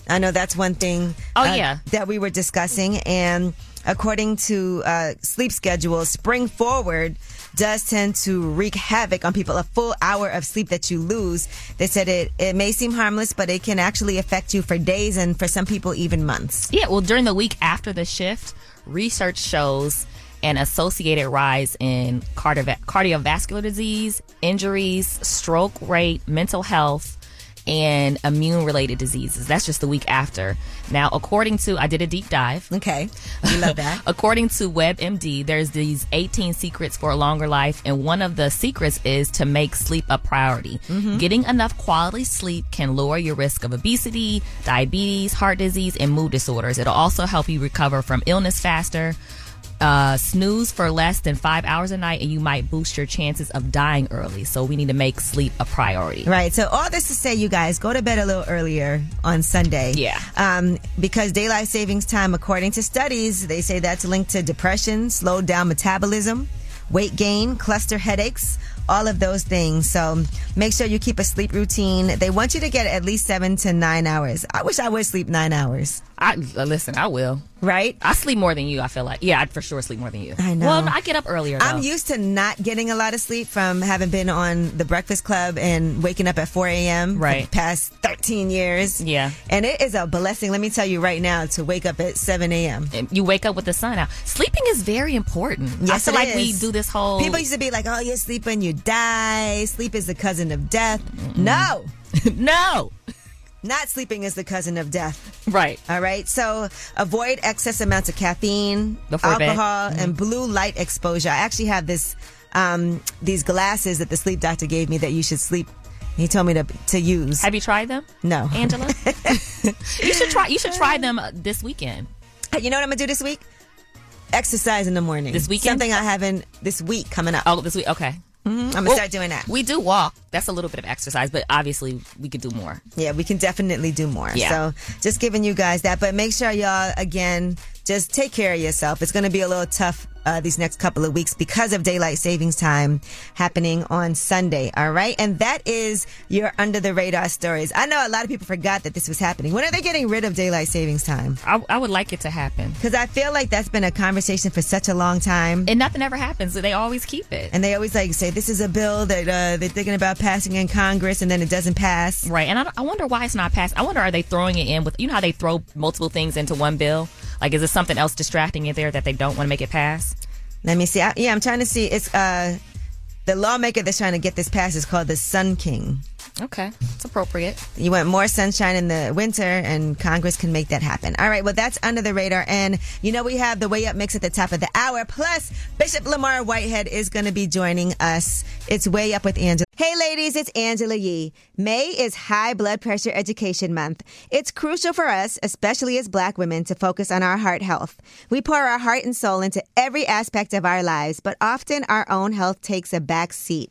I know that's one thing. Oh, uh, yeah. That we were discussing. And according to uh, sleep schedules, spring forward does tend to wreak havoc on people. A full hour of sleep that you lose. They said it, it may seem harmless, but it can actually affect you for days and for some people even months. Yeah, well, during the week after the shift, research shows an associated rise in cardiova- cardiovascular disease, injuries, stroke rate, mental health, and immune related diseases. That's just the week after. Now, according to, I did a deep dive. Okay. We love that. according to WebMD, there's these 18 secrets for a longer life, and one of the secrets is to make sleep a priority. Mhm. Getting enough quality sleep can lower your risk of obesity, diabetes, heart disease, and mood disorders. It'll also help you recover from illness faster. Uh, snooze for less than five hours a night, and you might boost your chances of dying early. So we need to make sleep a priority. Right. So all this to say, you guys go to bed a little earlier on Sunday. Yeah. Um, because daylight savings time, according to studies, they say that's linked to depression, slowed down metabolism, weight gain, cluster headaches, all of those things. So make sure you keep a sleep routine. They want you to get at least seven to nine hours. I wish I would sleep nine hours. I listen. I will. Right? I sleep more than you. I feel like. Yeah, I for sure sleep more than you. I know. Well, I get up earlier. Though. I'm used to not getting a lot of sleep from having been on the Breakfast Club and waking up at 4 a.m. Right. For the past 13 years. Yeah. And it is a blessing, let me tell you right now, to wake up at 7 a.m. You wake up with the sun out. Sleeping is very important. Yes, I feel like we do this whole. People used to be like, oh, you sleep when you die. Sleep is the cousin of death. No. no. Not sleeping is the cousin of death. Right. All right. So avoid excess amounts of caffeine, Before alcohol, Mhm. and blue light exposure. I actually have this um, these glasses that the sleep doctor gave me that you should sleep. He told me to to use. Have you tried them? No, Angela. you should try. You should try them uh, this weekend. You know what I'm gonna do this week? Exercise in the morning. This weekend? Something I haven't this week coming up. Oh, this week. Okay. Mhm, I'm gonna Well, start doing that. We do walk. That's a little bit of exercise, but obviously we could do more. Yeah, we can definitely do more. Yeah. So just giving you guys that. But make sure y'all, again, just take care of yourself. It's going to be a little tough uh, these next couple of weeks because of daylight savings time happening on Sunday. All right. And that is your under the radar stories. I know a lot of people forgot that this was happening. When are they getting rid of daylight savings time? I, I would like it to happen. Because I feel like that's been a conversation for such a long time. And nothing ever happens. They always keep it. And they always like say this is a bill that uh, they're thinking about passing in Congress, and then it doesn't pass. Right. And I, I wonder why it's not passed. I wonder are they throwing it in with, you know how they throw multiple things into one bill? Like, is there something else distracting it there that they don't want to make it pass? Let me see. I, yeah, I'm trying to see. It's uh, the lawmaker that's trying to get this passed is called the Sun King. Okay, it's appropriate. You want more sunshine in the winter, and Congress can make that happen. All right, well, that's under the radar. And you know, we have the Way Up mix at the top of the hour. Plus, Bishop Lamor Whitehead is going to be joining us. It's Way Up with Angela. Hey, ladies, it's Angela Yee. May is High Blood Pressure Education Month. It's crucial for us, especially as black women, to focus on our heart health. We pour our heart and soul into every aspect of our lives, but often our own health takes a back seat.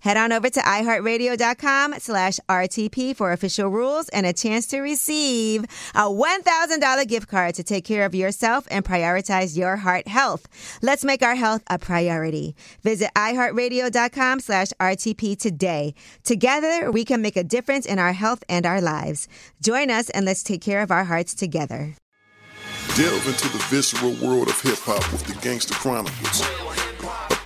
Head on over to iHeartRadio.com slash RTP for official rules and a chance to receive a $1,000 gift card to take care of yourself and prioritize your heart health. Let's make our health a priority. Visit iHeartRadio.com slash RTP today. Together, we can make a difference in our health and our lives. Join us and let's take care of our hearts together. Delve into the visceral world of hip hop with the Gangster Chronicles,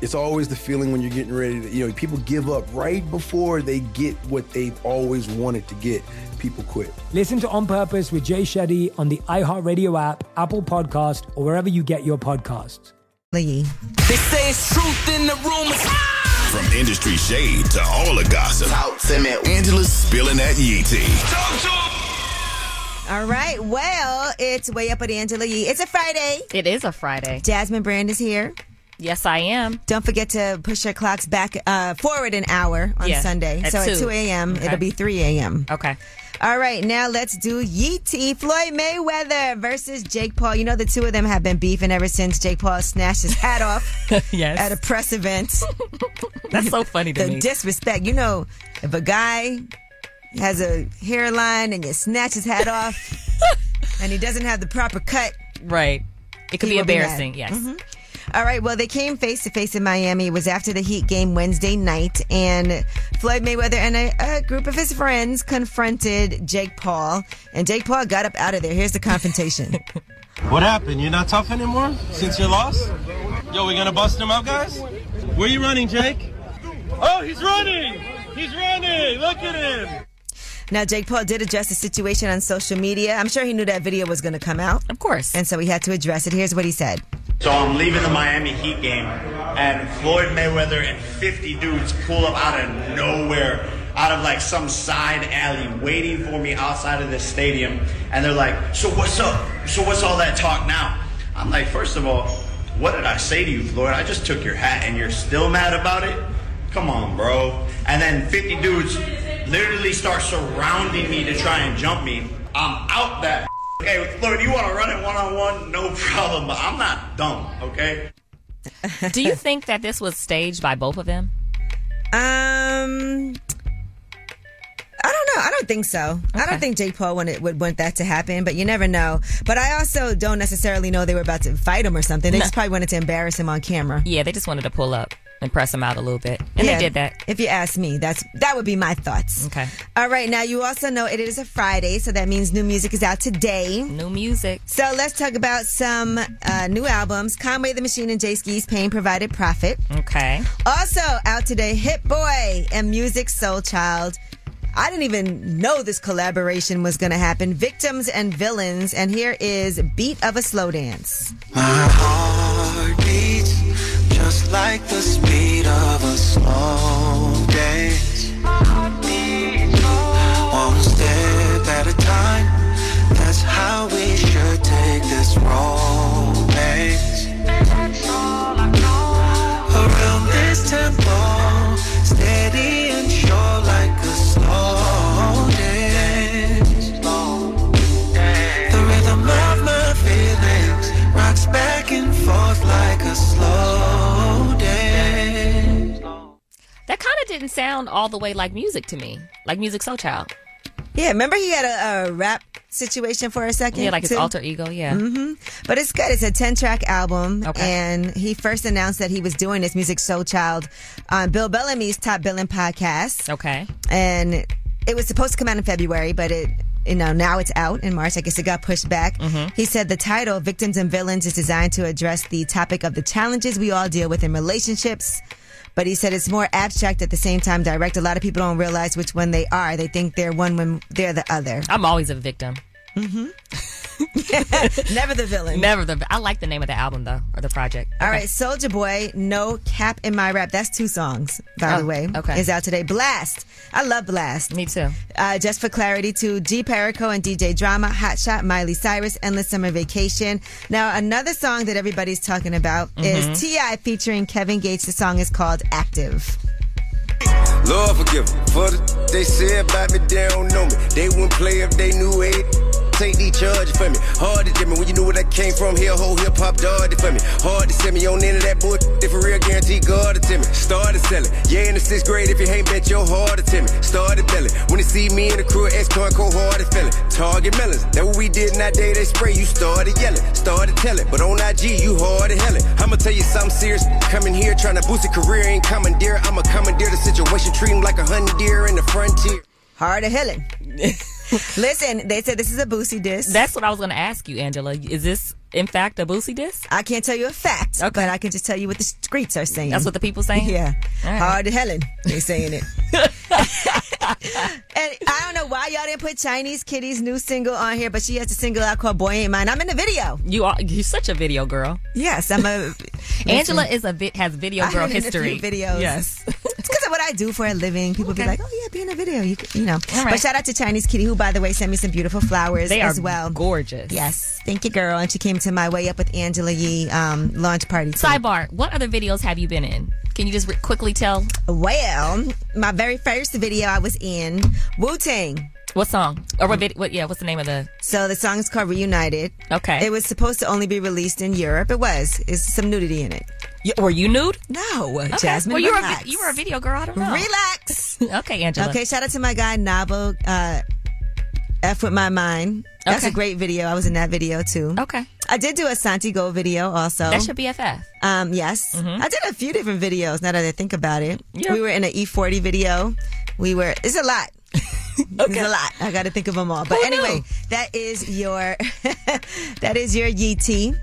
It's always the feeling when you're getting ready to, you know, people give up right before they get what they've always wanted to get. People quit. Listen to On Purpose with Jay Shetty on the iHeartRadio app, Apple Podcast, or wherever you get your podcasts. Lee. They say it's truth in the rumors. From industry shade to all the gossip. Talk to me. Angela's spilling that yee tea. All right. Well, it's way up at Angela Yee. It's a Friday. It is a Friday. Jasmine Brand is here. Yes, I am. Don't forget to push your clocks back uh, forward an hour on Yeah, Sunday. at so at 2. 2 a.m., Okay. it'll be 3 a.m. Okay. All right, now let's do Yeetie. Floyd Mayweather versus Jake Paul. You know, the two of them have been beefing ever since Jake Paul snatched his hat off yes. at a press event. That's so funny to the me. disrespect. You know, if a guy has a hairline and you snatch his hat off and he doesn't have the proper cut, right. It could be embarrassing, yes. Mhm. All right. Well, they came face to face in Miami. It was after the Heat game Wednesday night, and Floyd Mayweather and a, a group of his friends confronted Jake Paul, and Jake Paul got up out of there. Here's the confrontation. What happened? You're not tough anymore since your loss? Yo, we gonna bust him out, guys? Where you running, Jake? Oh, he's running! He's running! Look at him! now, Jake Paul did address the situation on social media. I'm sure he knew that video was going to come out. Of course. And so he had to address it. Here's what he said. So I'm leaving the Miami Heat game, and Floyd Mayweather and 50 dudes pull up out of nowhere, out of like some side alley, waiting for me outside of this stadium. And they're like, "So what's up? So what's all that talk now?" I'm like, first of all, what did I say to you, Floyd? I just took your hat, and you're still mad about it? Come on, bro. And then 50 dudes literally start surrounding me to try and jump me. I'm out that. Hey, Floyd, you want to run it one on one? No problem, but I'm not dumb, okay? Do you think that this was staged by both of them? Um, I don't know. I don't think so. I don't think Jake Paul wanted, would want that to happen, but you never know. But I also don't necessarily know they were about to fight him or something. They No. just probably wanted to embarrass him on camera. Yeah, they just wanted to pull up and press them out a little bit. And Yeah, they did that. If you ask me, that's that would be my thoughts. Okay. All right, now you also know it is a Friday, so that means new music is out today. New music. So let's talk about some uh, new albums. Conway the Machine and Jae Skeese Pain Provided Profit. Okay. Also out today, Hit Boy and Musiq Soulchild. I didn't even know this collaboration was going to happen. Victims and Villains. And here is Beat of a Slow Dance. Just like the speed of a slow dance. One step at a time, that's how we should take this romance. A real tempo, steady and sure like a slow dance. The rhythm of my feelings rocks back and forth like a slow That kind of didn't sound all the way like music to me, like Musiq Soulchild. Yeah, remember he had a, a rap situation for a second? Yeah, like his too? alter ego. Yeah. hmm But it's good. It's a 10 track album. Okay. And he first announced that he was doing this Musiq Soulchild on Bill Bellamy's Top Billing podcast. Okay. And it was supposed to come out in February, but it. You know, now it's out in March. I guess it got pushed back. Mm-hmm. He said the title, Victims and Villains, is designed to address the topic of the challenges we all deal with in relationships. But he said it's more abstract at the same time direct. A lot of people don't realize which one they are. They think they're one when they're the other. I'm always a victim. Hmm Never the villain. Never the. I like the name of the album though, or the project. All Okay. right, Soulja Boy, No Cap in My Rap. That's two songs, by Oh, the way. okay. Is out today. Blast. I love Blast. Me too. Uh, just for clarity, to G Perico and DJ Drama, Hot Shot, Miley Cyrus, Endless Summer Vacation. Now, another song that everybody's talking about Mhm. is T.I. featuring Kevin Gates. The song is called Active. Lord forgive them. For the they say about me, they don't know me. They wouldn't play if they knew it. Take these charges for me. Hard to tell me when you knew where that came from. Here, whole hip hop dog for me. Hard to send me on into that bullshit. If for real, guarantee God to tell me. Started selling. Yeah, in the sixth grade, if you ain't bet your heart to tell me. Started belling. When they see me in the crew, S con cold hard feeling. Target melons. That what we did in that day. They spray. You started yelling. Started telling. But on IG, you hard to helling. I'ma tell you something serious. Coming here trying to boost a career. Ain't commandeer. I'ma commandeer the situation. Treat 'em like a honey deer in the frontier. Hard to Helen. Listen, they said this is a Boosie disc. That's what I was going to ask you, Angela. Is this in fact a Boosie disc? I can't tell you a fact, but I can just tell you what the streets are saying. That's what the people saying? Yeah. Right. Hard to Helen. They saying it. and I don't know why y'all didn't put Chinese Kitty's new single on here, but she has a single out called Boy Ain't Mine. I'm in the video. You are you're such a video girl. Yes, I'm a Angela is a vi- has video girl am in a few history. videos. Yes. It's because of what I do for a living. People be like, "Oh yeah, be in a video." You, you know. Right. But shout out to Chinese Kitty, who by the way sent me some beautiful flowers They as are well. gorgeous. Yes, thank you, girl. And she came to my way up with Angela Yee um, launch party. too. Sidebar: What other videos have you been in? Can you just re- quickly tell? Well, my very first video I was in Wu Tang. What song? Or what? Vid- what? Yeah. What's the name of the? So the song is called Reunited. Okay. It was supposed to only be released in Europe. It was. It's some nudity in it. You, were you nude? No, Okay. Jasmine. Well, you were a, relax. you were a video girl. I don't know. Relax. okay, Angela. Okay, shout out to my guy Nabo. Uh, F with my mind. That's Okay. a great video. I was in that video too. Okay. I did do a Santi Go video also. That's your BFF. Um, yes. I did a few different videos now that I think about it. Yeah. We were in an E40 video. We were, it's a lot. It's a lot. I got to think of them all. But Who anyway, that is your, that is your YT.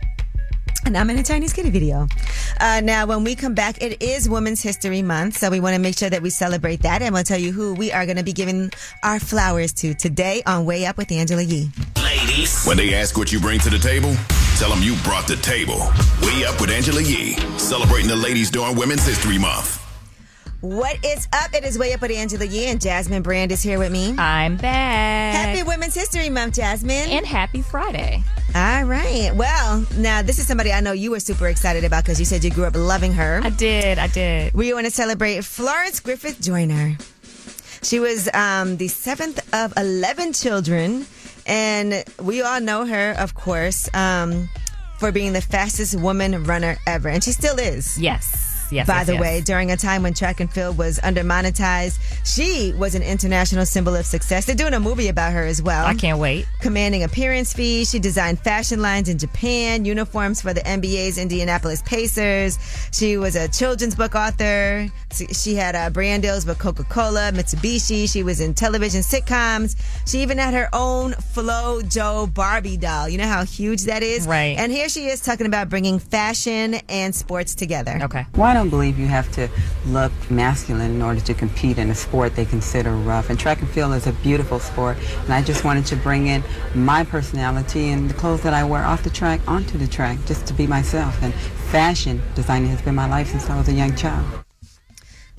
And I'm in a Chinese kitty video. Uh, now, when we come back, it is Women's History Month, so we want to make sure that we celebrate that. And we'll tell you who we are going to be giving our flowers to today on Way Up with Angela Yee. Ladies. When they ask what you bring to the table, tell them you brought the table. Way up with Angela Yee, celebrating the ladies during Women's History Month. What is up? It is Way Up with Angela Yee, and Jasmine Brand is here with me. I'm back. Happy Women's History Month, Jasmine. And happy Friday. All right. Well, now this is somebody I know you were super excited about because you said you grew up loving her. I did. I did. We want to celebrate Florence Griffith Joyner. She was um, the seventh of 11 children, and we all know her, of course, um, for being the fastest woman runner ever. And she still is. Yes. Yes. By yes, the yes. way, during a time when track and field was under monetized, she was an international symbol of success. They're doing a movie about her as well. I can't wait. Commanding appearance fees, she designed fashion lines in Japan, uniforms for the NBA's Indianapolis Pacers. She was a children's book author. She had uh, brand deals with Coca Cola, Mitsubishi. She was in television sitcoms. She even had her own Flo Jo Barbie doll. You know how huge that is? Right. And here she is talking about bringing fashion and sports together. Okay. Well, I don't believe you have to look masculine in order to compete in a sport they consider rough. And track and field is a beautiful sport. And I just wanted to bring in my personality and the clothes that I wear off the track onto the track just to be myself. And fashion designing has been my life since I was a young child.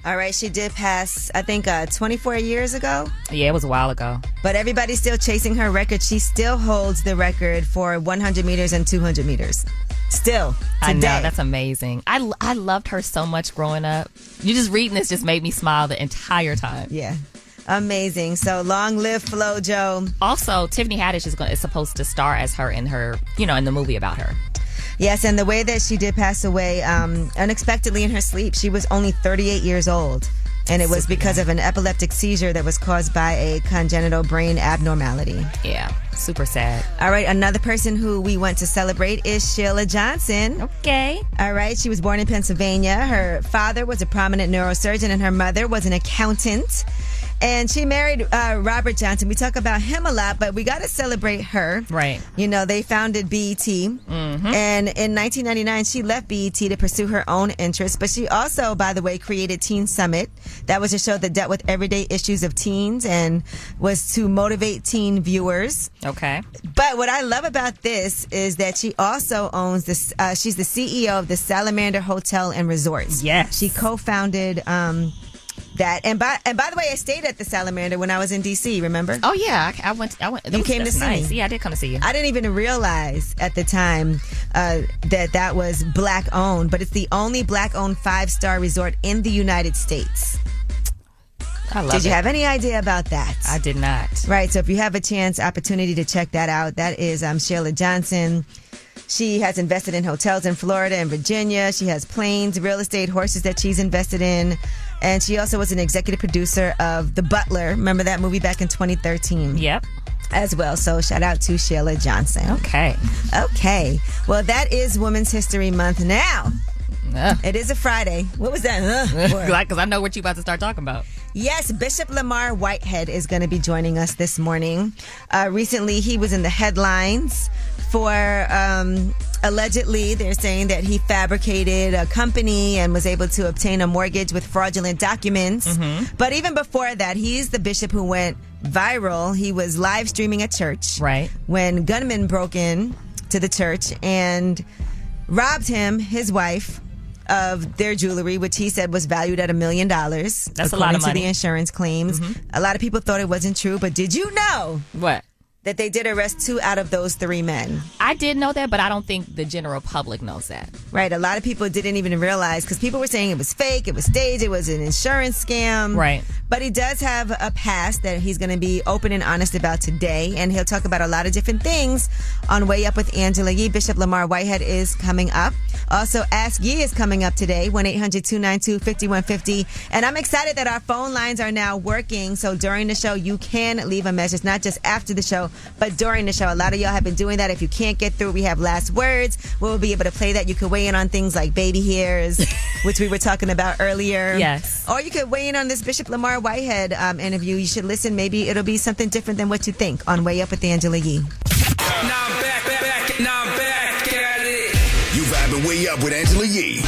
All right, she did pass, I think, uh, 24 years ago. Yeah, it was a while ago. But everybody's still chasing her record. She still holds the record for 100 meters and 200 meters. Still, I know that's amazing. I I loved her so much growing up. You just reading this just made me smile the entire time. Yeah, amazing. So long live Flo Jo. Also, Tiffany Haddish is going is supposed to star as her in her you know in the movie about her. Yes, and the way that she did pass away um, unexpectedly in her sleep, she was only 38 years old. And it was because of an epileptic seizure that was caused by a congenital brain abnormality. Yeah, super sad. All right, another person who we want to celebrate is Sheila Johnson. Okay. All right, she was born in Pennsylvania. Her father was a prominent neurosurgeon and her mother was an accountant. And she married uh, Robert Johnson. We talk about him a lot, but we got to celebrate her. Right. You know, they founded BET. Mm-hmm. And in 1999, she left BET to pursue her own interests. But she also, by the way, created Teen Summit. That was a show that dealt with everyday issues of teens and was to motivate teen viewers. Okay. But what I love about this is that she also owns this. Uh, she's the CEO of the Salamander Hotel and Resorts. Yes. She co-founded um, that. And by and by the way, I stayed at the Salamander when I was in DC. Remember? Oh yeah, I, I went. I went. You was- came to see nice. me. Yeah, I did come to see you. I didn't even realize at the time uh, that that was black owned, but it's the only black owned five star resort in the United States. I love Did you it. have any idea about that? I did not. Right. So if you have a chance, opportunity to check that out, that is um, Sheila Johnson. She has invested in hotels in Florida and Virginia. She has planes, real estate, horses that she's invested in. And she also was an executive producer of The Butler. Remember that movie back in 2013? Yep. As well. So shout out to Sheila Johnson. Okay. Okay. Well, that is Women's History Month now. It is a Friday. What was that? Uh. Because I know what you're about to start talking about. Yes, Bishop Lamor Whitehead is going to be joining us this morning. Uh, recently, he was in the headlines for um, allegedly, they're saying that he fabricated a company and was able to obtain a mortgage with fraudulent documents. But even before that, he's the bishop who went viral. He was live streaming at church. Right. When gunmen broke in to the church and robbed him, his wife, of their jewelry, which he said was valued at a million dollars. That's a lot of according to the insurance claims. A lot of people thought it wasn't true, but did you know What? That they did arrest two out of those three men? I did know that, but I don't think the general public knows that. Right. A lot of people didn't even realize because people were saying it was fake, it was staged, it was an insurance scam. Right. But he does have a past that he's going to be open and honest about today, and he'll talk about a lot of different things on Way Up with Angela Yee. Bishop Lamor Whitehead is coming up. Also, Ask Yee is coming up today, 1 800 292 5150. And I'm excited that our phone lines are now working. So during the show, you can leave a message, not just after the show, but during the show. A lot of y'all have been doing that. If you can't get through, we have last words. We'll be able to play that. You could weigh in on things like baby hairs, which we were talking about earlier. Yes. Or you could weigh in on this Bishop Lamor Whitehead um, interview. You should listen. Maybe it'll be something different than what you think on Way Up with Angela Yee. You vibing way up with Angela Yee.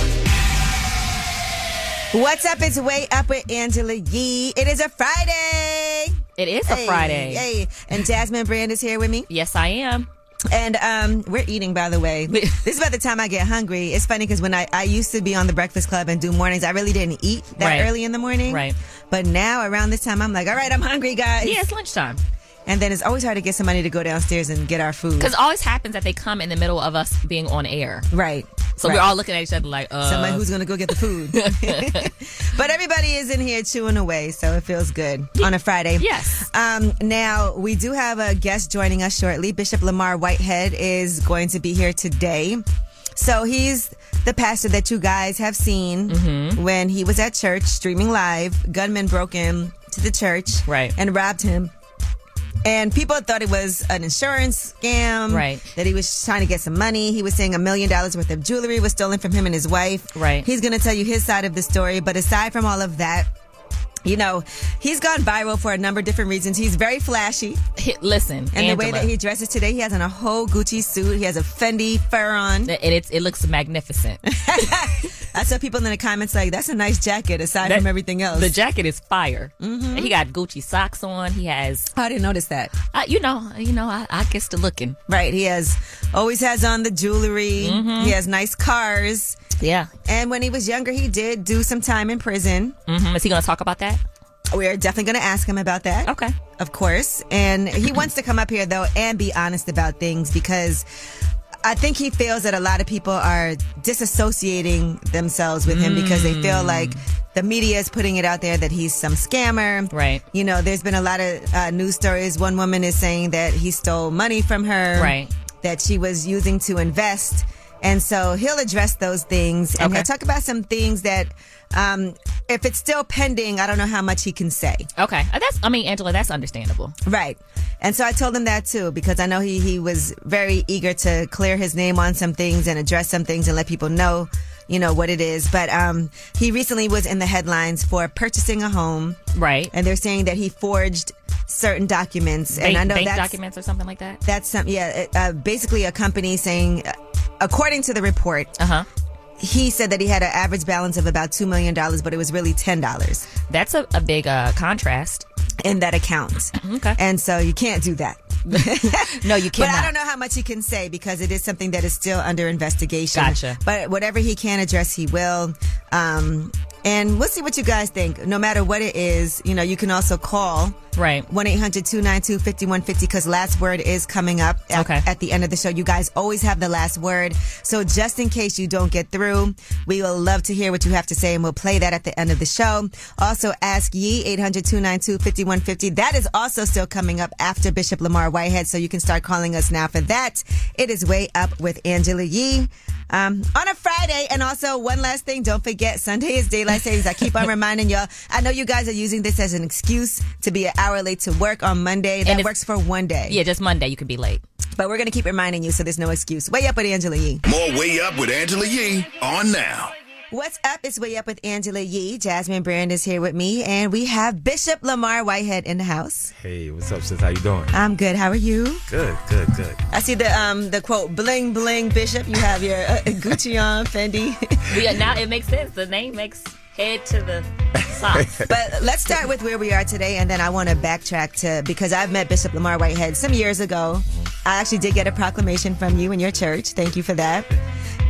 What's up? It's Way Up with Angela Yee. It is a Friday. It is a Hey, Friday. Hey, and Jasmine Brand is here with me. Yes, I am. And um, we're eating, by the way. this is about the time I get hungry. It's funny because when I, I used to be on the Breakfast Club and do mornings, I really didn't eat that Right. early in the morning. Right. But now around this time, I'm like, all right, I'm hungry, guys. Yeah, it's lunchtime. And then it's always hard to get somebody to go downstairs and get our food. Because it always happens that they come in the middle of us being on air. Right. So Right. we're all looking at each other like, uh. Somebody who's going to go get the food. but everybody is in here chewing away, so it feels good on a Friday. Yes. Um, now, we do have a guest joining us shortly. Bishop Lamor Whitehead is going to be here today. So he's the pastor that you guys have seen Mm-hmm. when he was at church streaming live. Gunmen broke in to the church Right. and robbed him. And people thought it was an insurance scam. Right. That he was trying to get some money. He was saying a million dollars worth of jewelry was stolen from him and his wife. Right. He's going to tell you his side of the story. But aside from all of that, you know, he's gone viral for a number of different reasons. He's very flashy. Hi- Listen, And the way that he dresses today, he has on a whole Gucci suit. He has a Fendi fur on. and it's, it looks magnificent. I saw people in the comments like, that's a nice jacket aside That- from everything else. The jacket is fire. Mhm. He got Gucci socks on. He has, I didn't notice that. uh, you know, you know, I, I guess the looking. Right. He has always has on the jewelry. Mhm. He has nice cars. Yeah. And when he was younger, he did do some time in prison. hmm Is he going to talk about that? We're definitely going to ask him about that. Okay. Of course. And he wants to come up here, though, and be honest about things because I think he feels that a lot of people are disassociating themselves with him because they feel like the media is putting it out there that he's some scammer. Right. You know, there's been a lot of uh, news stories. One woman is saying that he stole money from her. Right. That she was using to invest. And so he'll address those things and Okay. he'll talk about some things that, um, if it's still pending, I don't know how much he can say. Okay. Uh, That's, I mean, Angela, that's understandable. Right. And so I told him that too, because I know he, he was very eager to clear his name on some things and address some things and let people know, you know, what it is. But um, he recently was in the headlines for purchasing a home. Right. And they're saying that he forged certain documents. Bank, and I know bank that's, documents or something like that? that's some, yeah, uh, basically a company saying, uh, according to the report, Uh huh. he said that he had an average balance of about $2 million, but it was really $10 That's a, a big uh, contrast. in that account. Okay. And so you can't do that. No, you can't. But I don't know how much he can say because it is something that is still under investigation. Gotcha. But whatever he can address, he will. Um, and we'll see what you guys think. No matter what it is, you know, you can also call Right. 1 800 292 5150 because last word is coming up at, Okay. at the end of the show. You guys always have the last word. So just in case you don't get through, we will love to hear what you have to say and we'll play that at the end of the show. Also, ask Yee 800 292 5150. That is also still coming up after Bishop Lamor Whitehead. So you can start calling us now for that. It is way up with Angela Yee. Um, on a Friday, and also one last thing, don't forget Sunday is daylight savings. I keep on reminding y'all. I know you guys are using this as an excuse to be an hour late to work on Monday. That if- works for one day. Yeah, just Monday you could be late. But we're gonna keep reminding you, so there's no excuse. Way up with Angela Yee. More Way Up with Angela Yee on now. What's up? It's Way Up with Angela Yee. Jasmine Brand is here with me, and we have Bishop Lamor Whitehead in the house. Hey, what's up, sis? How you doing? I'm good. How are you? Good, good, good. I see the um the quote bling bling Bishop. You have your uh, Gucci on, Fendi. Yeah, now it makes sense. The name makes head to the socks. But let's start with where we are today, and then I want to backtrack to because I've met Bishop Lamor Whitehead some years ago. I actually did get a proclamation from you and your church. Thank you for that.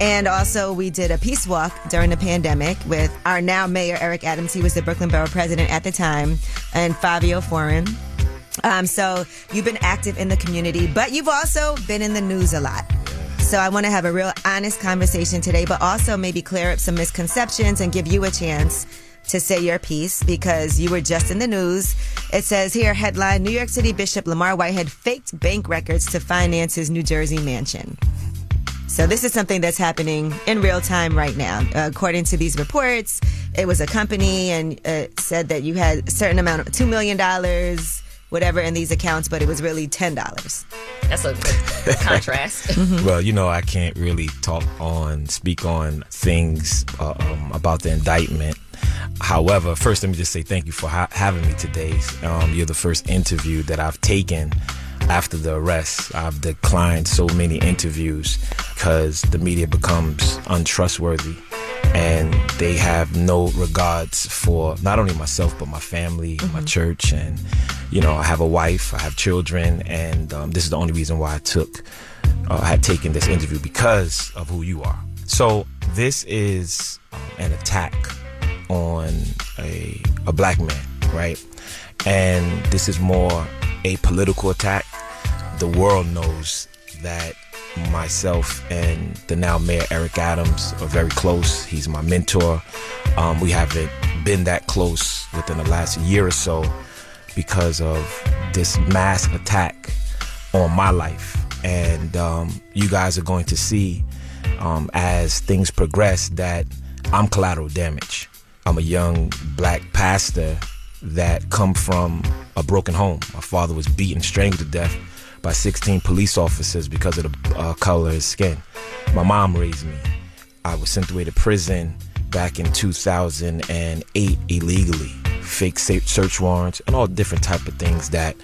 And also, we did a peace walk during the pandemic with our now mayor, Eric Adams. He was the Brooklyn Borough president at the time, and Fabio Foreign. Um, so you've been active in the community, but you've also been in the news a lot. So I want to have a real honest conversation today, but also maybe clear up some misconceptions and give you a chance to say your piece because you were just in the news. It says here headline New York City Bishop Lamor Whitehead faked bank records to finance his New Jersey mansion. So this is something that's happening in real time right now. According to these reports, it was a company and uh, said that you had a certain amount of $2 million, whatever, in these accounts, but it was really $10. That's a good contrast. Well, you know, I can't really talk on, speak on things uh, um, about the indictment. However, first, let me just say thank you for ha- having me today. Um, you're the first interview that I've taken after the arrest. I've declined so many interviews because the media becomes untrustworthy and they have no regards for not only myself but my family, my church, and you know I have a wife, I have children, and um, this is the only reason why I took, uh, had taken this interview because of who you are. So this is an attack on a a black man, right? And this is more a political attack. The world knows that myself and the now mayor Eric Adams are very close. He's my mentor. Um, we haven't been that close within the last year or so because of this mass attack on my life. And um, you guys are going to see um, as things progress that I'm collateral damage. I'm a young black pastor that come from a broken home. My father was beaten, strangled to death by 16 police officers because of the uh, color of his skin. My mom raised me. I was sent away to prison back in 2008 illegally. Fake search warrants and all different type of things that,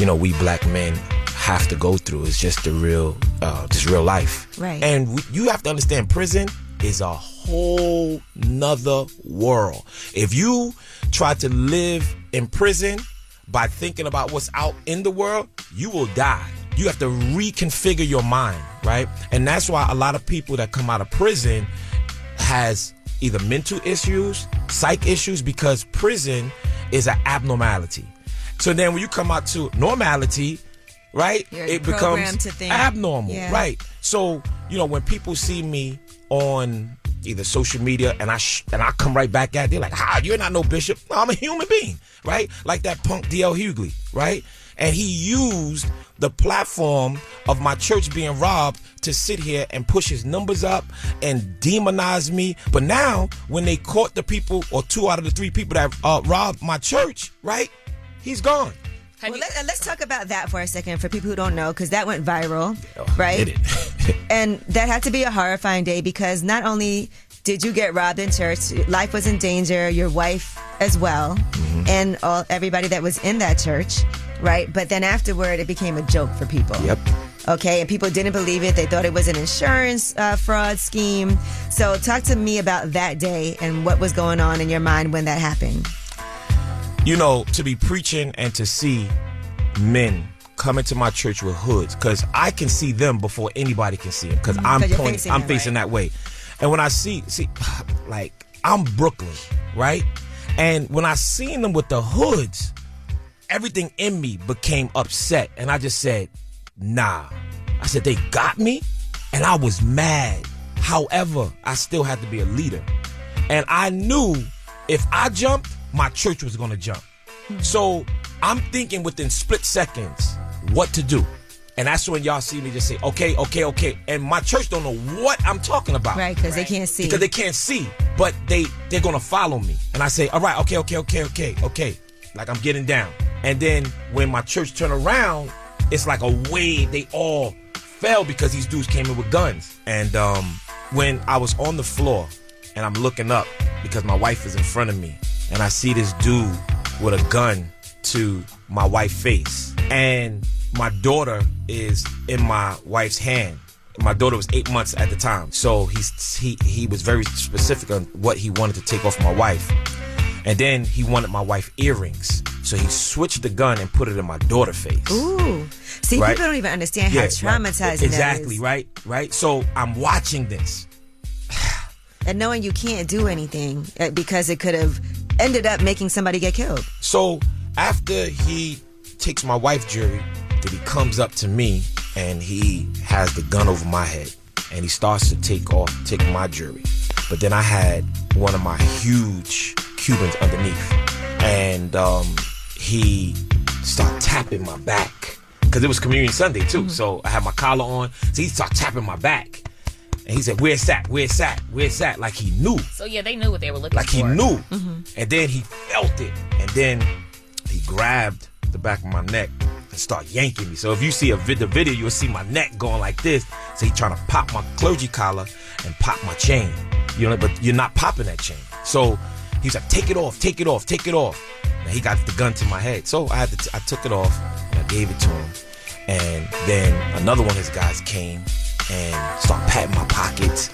you know, we black men have to go through. It's just the real, uh, just real life. Right. And we, you have to understand, prison is a whole nother world. If you try to live in prison by thinking about what's out in the world, you will die. You have to reconfigure your mind, right? And that's why a lot of people that come out of prison has either mental issues, psych issues, because prison is an abnormality. So then when you come out to normality, right, You're it becomes abnormal, Yeah. right? So you know when people see me on either social media and I sh- and I come right back at, it, they're like, "How you're not no bishop? No, I'm a human being, right? Like that punk DL Hughley, right? And he used the platform of my church being robbed to sit here and push his numbers up and demonize me. But now, when they caught the people or two out of the three people that uh, robbed my church, right? He's gone. Well, let, us talk about that for a second for people who don't know, because that went viral, right? And that had to be a horrifying day because not only did you get robbed in church, life was in danger, your wife as well, Mm-hmm. and all everybody that was in that church, right? But then afterward, it became a joke for people. Yep. Okay, and people didn't believe it. They thought it was an insurance uh, fraud scheme. So, talk to me about that day and what was going on in your mind when that happened. you know, to be preaching and to see men come into my church with hoods, because I can see them before anybody can see them, because I'm 'Cause you're pointing, facing I'm facing that way. And when I see, see, like I'm Brooklyn, right? And when I seen them with the hoods, everything in me became upset, and I just said, "Nah." I said they got me, and I was mad. However, I still had to be a leader, and I knew if I jumped, my church was gonna jump. So I'm thinking within split seconds what to do. And that's when y'all see me just say, okay, okay, okay. And my church don't know what I'm talking about. Right, because they can't see. Because they can't see, but they they're gonna follow me. And I say, all right, okay, okay, okay, okay, okay. Like I'm getting down. And then when my church turn around, it's like a wave. They all fell because these dudes came in with guns. And um, when I was on the floor and I'm looking up because my wife is in front of me, and I see this dude with a gun to my wife's face, and my daughter is in my wife's hand. My daughter was eight months at the time, so he's he he was very specific on what he wanted to take off my wife, and then he wanted my wife earrings, so he switched the gun and put it in my daughter's face. Ooh. See, Right. people don't even understand how Yeah, right. exactly that is. right right so i'm watching this and knowing you can't do anything uh, because it could have ended up making somebody get killed. So after he takes my wife jury, then he comes up to me and he has the gun over my head and he starts to take off, take my jury. But then I had one of my huge Cubans underneath, and um, he started tapping my back because it was Communion Sunday too. So I had my collar on, so he started tapping my back. And he said, "Where's that? Where's that? Where's that?" Like he knew. So yeah, they knew what they were looking like for. Like he knew. Mhm. And then he felt it, and then he grabbed the back of my neck and start yanking me. So if you see a vid- the video, you'll see my neck going like this. So he trying to pop my clergy collar and pop my chain. You know, but you're not popping that chain. So he's like, "Take it off, take it off, take it off." And he got the gun to my head, so I had to. T- I took it off and I gave it to him. And then another one of his guys came and started patting my pockets.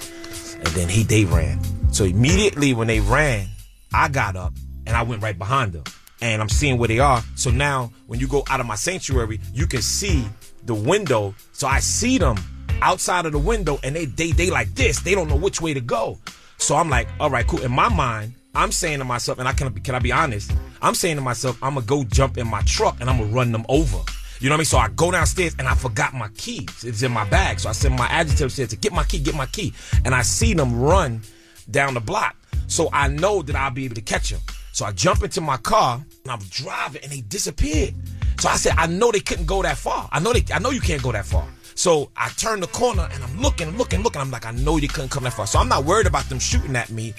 And then he they ran. So immediately when they ran, I got up and I went right behind them. And I'm seeing where they are. So now when you go out of my sanctuary, you can see the window. So I see them outside of the window and they they they like this. They don't know which way to go. So I'm like, all right, cool. In my mind, I'm saying to myself, and I can can I be honest? I'm saying to myself, I'm gonna go jump in my truck and I'm gonna run them over. You know what I mean? So I go downstairs and I forgot my keys. It's in my bag. So I send my adjutant upstairs to get my key, get my key. And I see them run down the block. So I know that I'll be able to catch them. So I jump into my car and I'm driving and they disappeared. So I said, I know they couldn't go that far. I know they I know you can't go that far. So I turn the corner and I'm looking, looking, looking. I'm like, I know they couldn't come that far. So I'm not worried about them shooting at me.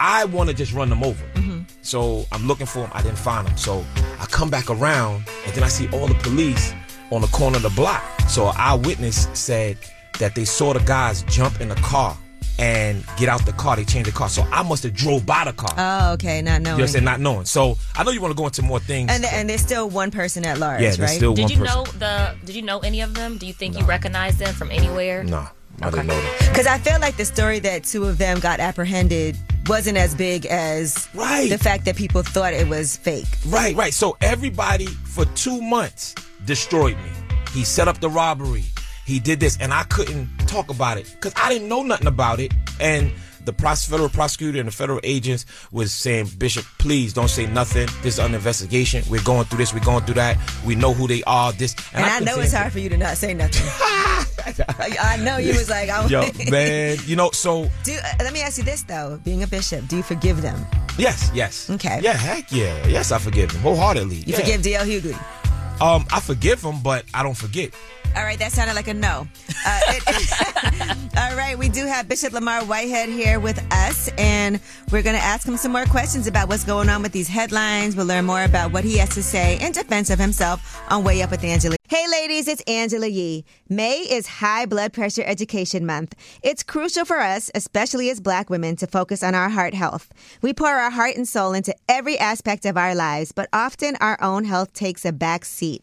I want to just run them over. Mm-hmm. So I'm looking for them. I didn't find them. So I come back around and then I see all the police on the corner of the block. So an eyewitness said that they saw the guys jump in the car and get out the car. They changed the car. So I must have drove by the car. Oh, okay, not knowing. you understand? Not knowing. So I know you want to go into more things. And, and there's still one person at large, Yeah, there's right? still Did one you person. know the? Did you know any of them? Do you think you recognize them from anywhere? No, I didn't know that. Because I feel like the story that two of them got apprehended wasn't as big as right. the fact that people thought it was fake. Right, right. So everybody for two months destroyed me. He set up the robbery. He did this, and I couldn't talk about it because I didn't know nothing about it. And the pros- federal prosecutor and the federal agents was saying, Bishop, please don't say nothing. This is an investigation. We're going through this. We're going through that. We know who they are. This And, I, couldn't know it's hard for you to not say nothing. I, I know you was like, I, Yo, man, you know, so Do, uh, let me ask you this though: Being a bishop, do you forgive them? yes, yes. Okay. Yeah, heck yeah. Yes, I forgive them wholeheartedly. You yeah. forgive D.L. Hughley? Um, I forgive him, but I don't forget. All right, that sounded like a no. Uh, it- all right, we do have Bishop Lamor Whitehead here with us, and we're going to ask him some more questions about what's going on with these headlines. We'll learn more about what he has to say in defense of himself on Way Up with Angela. Hey, ladies, it's Angela Yee. May is High Blood Pressure Education Month. It's crucial for us, especially as Black women, to focus on our heart health. We pour our heart and soul into every aspect of our lives, but often our own health takes a back seat.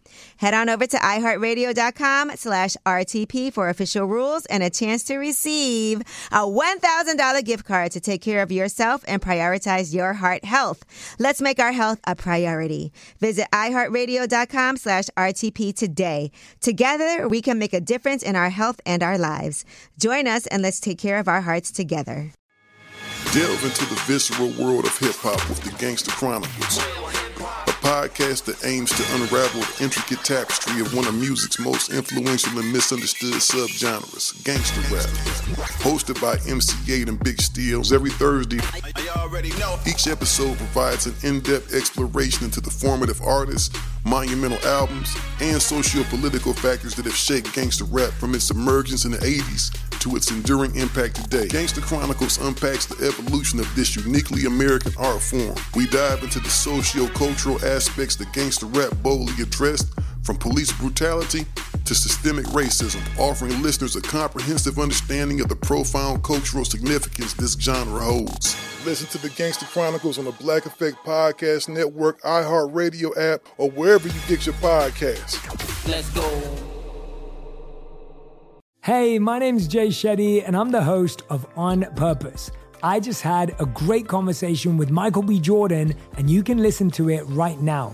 Head on over to iHeartRadio.com slash RTP for official rules and a chance to receive a $1,000 gift card to take care of yourself and prioritize your heart health. Let's make our health a priority. Visit iHeartRadio.com slash RTP today. Together, we can make a difference in our health and our lives. Join us and let's take care of our hearts together. Delve into the visceral world of hip hop with the Gangster Chronicles, podcast that aims to unravel the intricate tapestry of one of music's most influential and misunderstood subgenres, gangster rap. Hosted by MC Eiht and Big Steels every Thursday, each episode provides an in-depth exploration into the formative artists, monumental albums, and socio-political factors that have shaped gangster rap from its emergence in the 80s to its enduring impact today. Gangster Chronicles unpacks the evolution of this uniquely American art form. We dive into the socio-cultural aspects that gangster rap boldly addressed, from police brutality to systemic racism, offering listeners a comprehensive understanding of the profound cultural significance this genre holds. Listen to the Gangster Chronicles on the Black Effect Podcast Network, iHeartRadio app, or wherever you get your podcasts. Let's go. Hey, my name's Jay Shetty, and I'm the host of On Purpose. I just had a great conversation with Michael B. Jordan, and you can listen to it right now.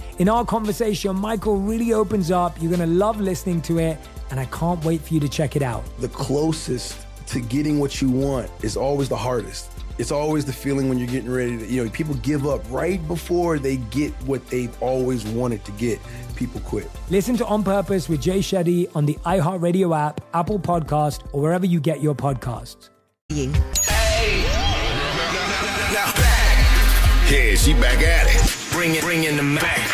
In our conversation, Michael really opens up. You're going to love listening to it, and I can't wait for you to check it out. The closest to getting what you want is always the hardest. It's always the feeling when you're getting ready to, you know, people give up right before they get what they've always wanted to get. People quit. Listen to On Purpose with Jay Shetty on the iHeartRadio app, Apple Podcast, or wherever you get your podcasts. Hey, now back Yeah, she back at it. Bring it, bring in the Mac.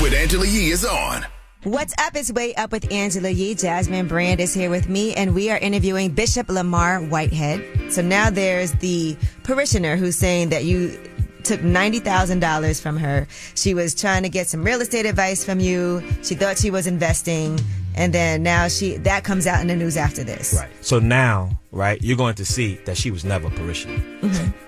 With Angela Yee is on. What's up? It's Way Up with Angela Yee. Jasmine Brand is here with me, and we are interviewing Bishop Lamor Whitehead. So now there's the parishioner who's saying that you took $90,000 from her. She was trying to get some real estate advice from you. She thought she was investing. And then now she that comes out in the news after this. Right. So now, right, you're going to see that she was never a parishioner.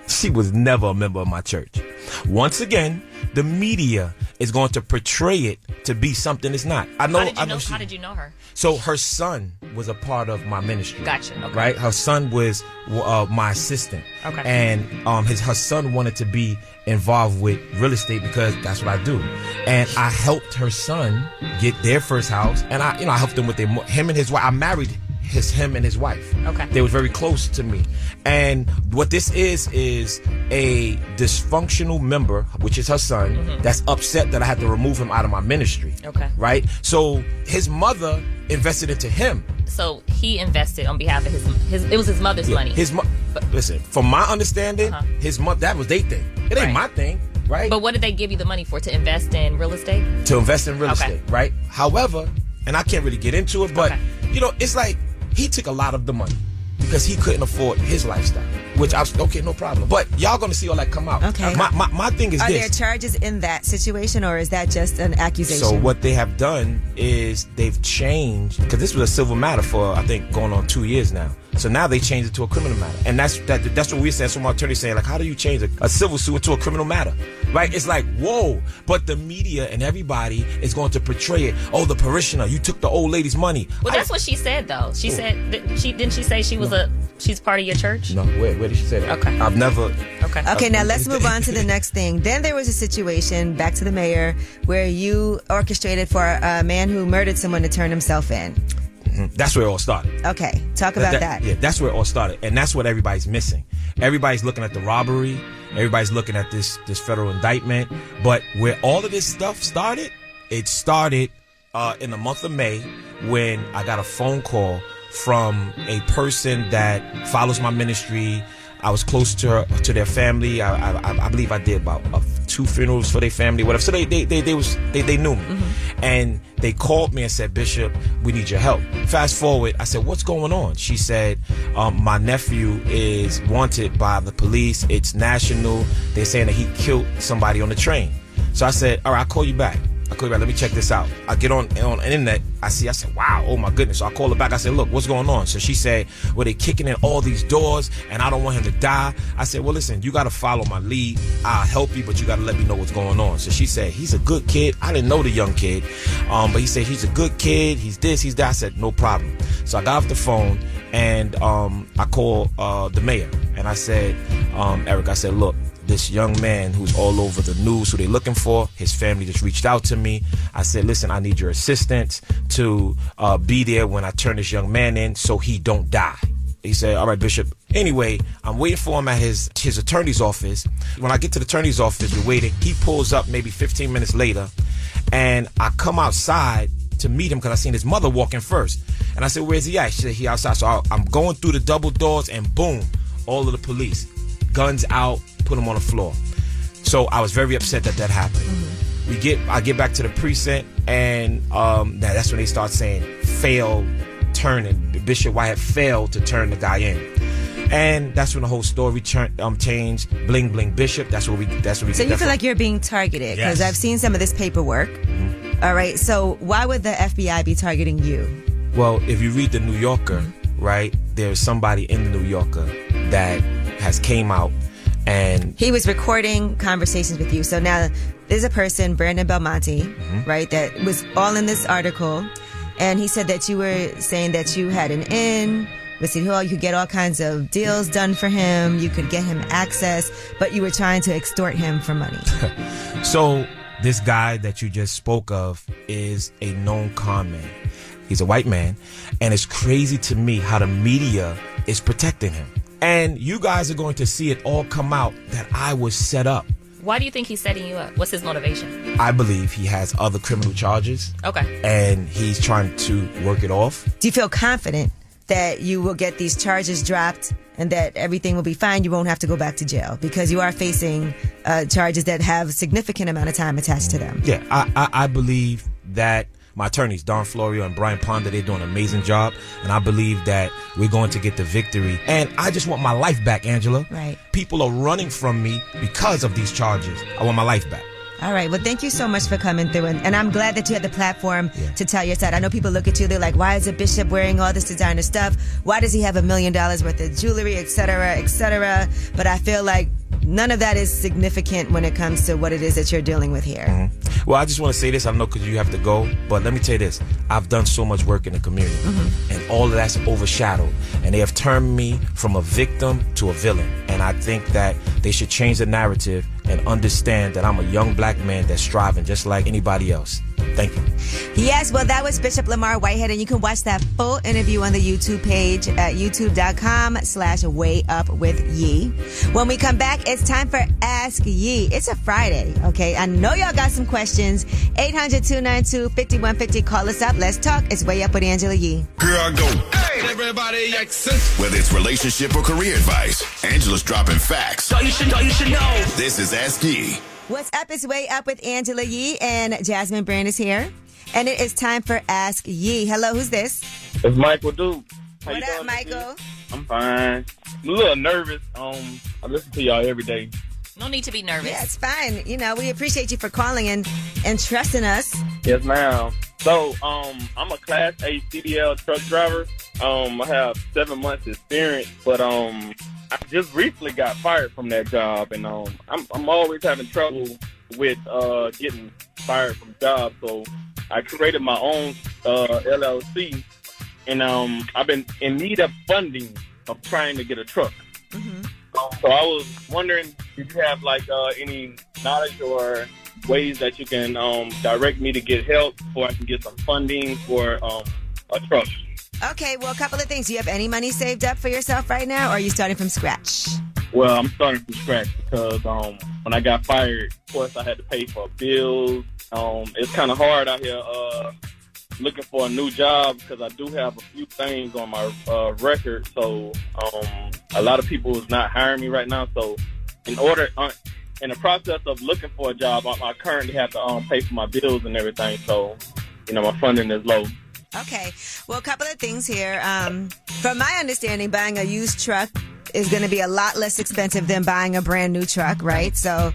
She was never a member of my church. Once again, the media is going to portray it to be something it's not. I know. how did you I know? she- how did you know her? so her son was a part of my ministry. Gotcha, okay. Right. Her son was uh, my assistant. Okay. And um, his her son wanted to be involved with real estate because that's what I do. And I helped her son get their first house, and I, you know, I helped him with their him and his wife. I married his him and his wife. Okay. They was very close to me. And what this is is a dysfunctional member, which is her son, Mhm. that's upset that I had to remove him out of my ministry. Okay. Right? So his mother invested into him. So he invested on behalf of his his. It was his mother's Yeah, money. His mo- listen, from my understanding, his mother that was their thing. It ain't Right. my thing, right? But what did they give you the money for? To invest in real estate? to invest in real Okay. estate, right? However, and I can't really get into it, but you know, it's like he took a lot of the money because he couldn't afford his lifestyle. Which I was okay, no problem. But y'all gonna see all that come out. Okay. My my, my thing is Are this. there charges in that situation, or is that just an accusation? So what they have done is they've changed because this was a civil matter for I think going on two years now. So now they changed it to a criminal matter, and that's that, that's what we're saying. So my attorney saying like, how do you change a, a civil suit into a criminal matter? Right? It's like whoa, but the media and everybody is going to portray it. Oh, the parishioner, you took the old lady's money. Well, that's what she said though. She Who? said that she didn't she say she was a she's part of your church. No, where where did she say that? Okay, I've never. Okay. Okay, now let's move on to the next thing. Then there was a situation, back to the mayor, where you orchestrated for a man who murdered someone to turn himself in. Mhm. That's where it all started. Okay, talk about that. Yeah, that's where it all started, and that's what everybody's missing. Everybody's looking at the robbery. Everybody's looking at this this federal indictment. But where all of this stuff started, it started uh, in the month of May when I got a phone call from a person that follows my ministry. I was close to her, to their family. I, I, I believe I did about uh, two funerals for their family, whatever. So they they they, they was they, they knew me, and they called me and said, Bishop, we need your help. Fast forward, I said, what's going on? She said, um, my nephew is wanted by the police. It's national. They're saying that he killed somebody on the train. So I said, all right, I'll call you back. I call back. Let me check this out. I get on on internet. I see. I said, "Wow, oh my goodness!" So I call her back. I said, "Look, what's going on?" So she said, "Well, they kicking in all these doors, and I don't want him to die." I said, "Well, listen, you got to follow my lead. I'll help you, but you got to let me know what's going on." So she said, "He's a good kid. I didn't know the young kid, um, but he said he's a good kid. He's this, he's that." I said, "No problem." So I got off the phone and um, I called uh, the mayor and I said, um, "Eric, I said, look." This young man who's all over the news who they're looking for his family just reached out to me i said listen i need your assistance to uh, be there when i turn this young man in so he don't die he said all right bishop anyway i'm waiting for him at his his attorney's office when i get to the attorney's office we're waiting he pulls up maybe 15 minutes later and i come outside to meet him because I seen his mother walking first. And I said, Where's he at? She said, He outside. So I, I'm going through the double doors and boom, all of the police. Guns out, put them on the floor. So I was very upset that that happened. We get, I get back to the precinct, and um, now that's when they start saying fail turning. Bishop White failed to turn the guy in, And that's when the whole story turn, um, changed. Bling Bling Bishop. That's what we. That's what we. So you feel from. like you're being targeted because Yes. I've seen some of this paperwork. All right. So why would the FBI be targeting you? Well, if you read the New Yorker, right, there's somebody in the New Yorker that has came out and He was recording conversations with you. So now there's a person, Brandon Belmonte, Mm-hmm. right, that was all in this article. And he said that you were saying that you had an in with City Hall. You could get all kinds of deals done for him. You could get him access, but you were trying to extort him for money. So this guy that you just spoke of is a known con man. He's a white man, and it's crazy to me how the media is protecting him. And you guys are going to see it all come out that I was set up. Why do you think he's setting you up? What's his motivation? I believe he has other criminal charges, Okay. and he's trying to work it off. Do you feel confident that you will get these charges dropped and that everything will be fine? You won't have to go back to jail because you are facing uh, charges that have significant amount of time attached to them. Yeah, I, I, I believe that my attorneys, Dawn Florio and Brian Ponder, they're doing an amazing job. And I believe that we're going to get the victory. And I just want my life back, Angela. Right. People are running from me because of these charges. I want my life back. All right. Well, thank you so much for coming through. And, and I'm glad that you had the platform to tell your side. I know people look at you, they're like, why is a bishop wearing all this designer stuff? Why does he have a million dollars worth of jewelry, et cetera, et cetera? But I feel like none of that is significant when it comes to what it is that you're dealing with here. Mm-hmm. Well, I just want to say this. I know because you have to go, but let me tell you this. I've done so much work in the community, mm-hmm. and all of that's overshadowed. And they have turned me from a victim to a villain. And I think that they should change the narrative and understand that I'm a young black man that's striving just like anybody else. Thank you. Yes, well, that was Bishop Lamor Whitehead, and you can watch that full interview on the YouTube page at youtube.com slash way up with Yee. When we come back, it's time for Ask Yee. It's a Friday, okay? I know y'all got some questions. 800-292-5150. Call us up. Let's talk. It's Way Up with Angela Yee. Here I go. Hey, everybody, Whether it's relationship or career advice, Angela's dropping facts. So you should know, you should know. This is Ask Yee. What's up? It's Way Up with Angela Yee, and Jasmine Brand is here. And it is time for Ask Yee. Hello, who's this? It's Michael Duke. How you What up, doing, Michael? I'm fine. I'm a little nervous. Um, I listen to y'all every day. No need to be nervous. Yeah, it's fine. You know, we appreciate you for calling and, and trusting us. Yes, ma'am. So, um, I'm a Class A CDL truck driver. Um, I have seven months experience, but um, I just recently got fired from that job, and um, I'm I'm always having trouble with uh getting fired from jobs. So, I created my own uh LLC, and um, I've been in need of funding of trying to get a truck. So I was wondering if you have like uh, any knowledge or ways that you can um, direct me to get help, or I can get some funding for um, a truck. Okay, well, a couple of things. Do you have any money saved up for yourself right now, or are you starting from scratch? Well, I'm starting from scratch because um, when I got fired, of course, I had to pay for bills. Um, it's kind of hard out here uh, looking for a new job because I do have a few things on my uh, record. So um, a lot of people is not hiring me right now. So in order, uh, in the process of looking for a job, I, I currently have to um, pay for my bills and everything. So you know, my funding is low. Okay, well, a couple of things here. Um, from my understanding, buying a used truck is going to be a lot less expensive than buying a brand new truck, right? So,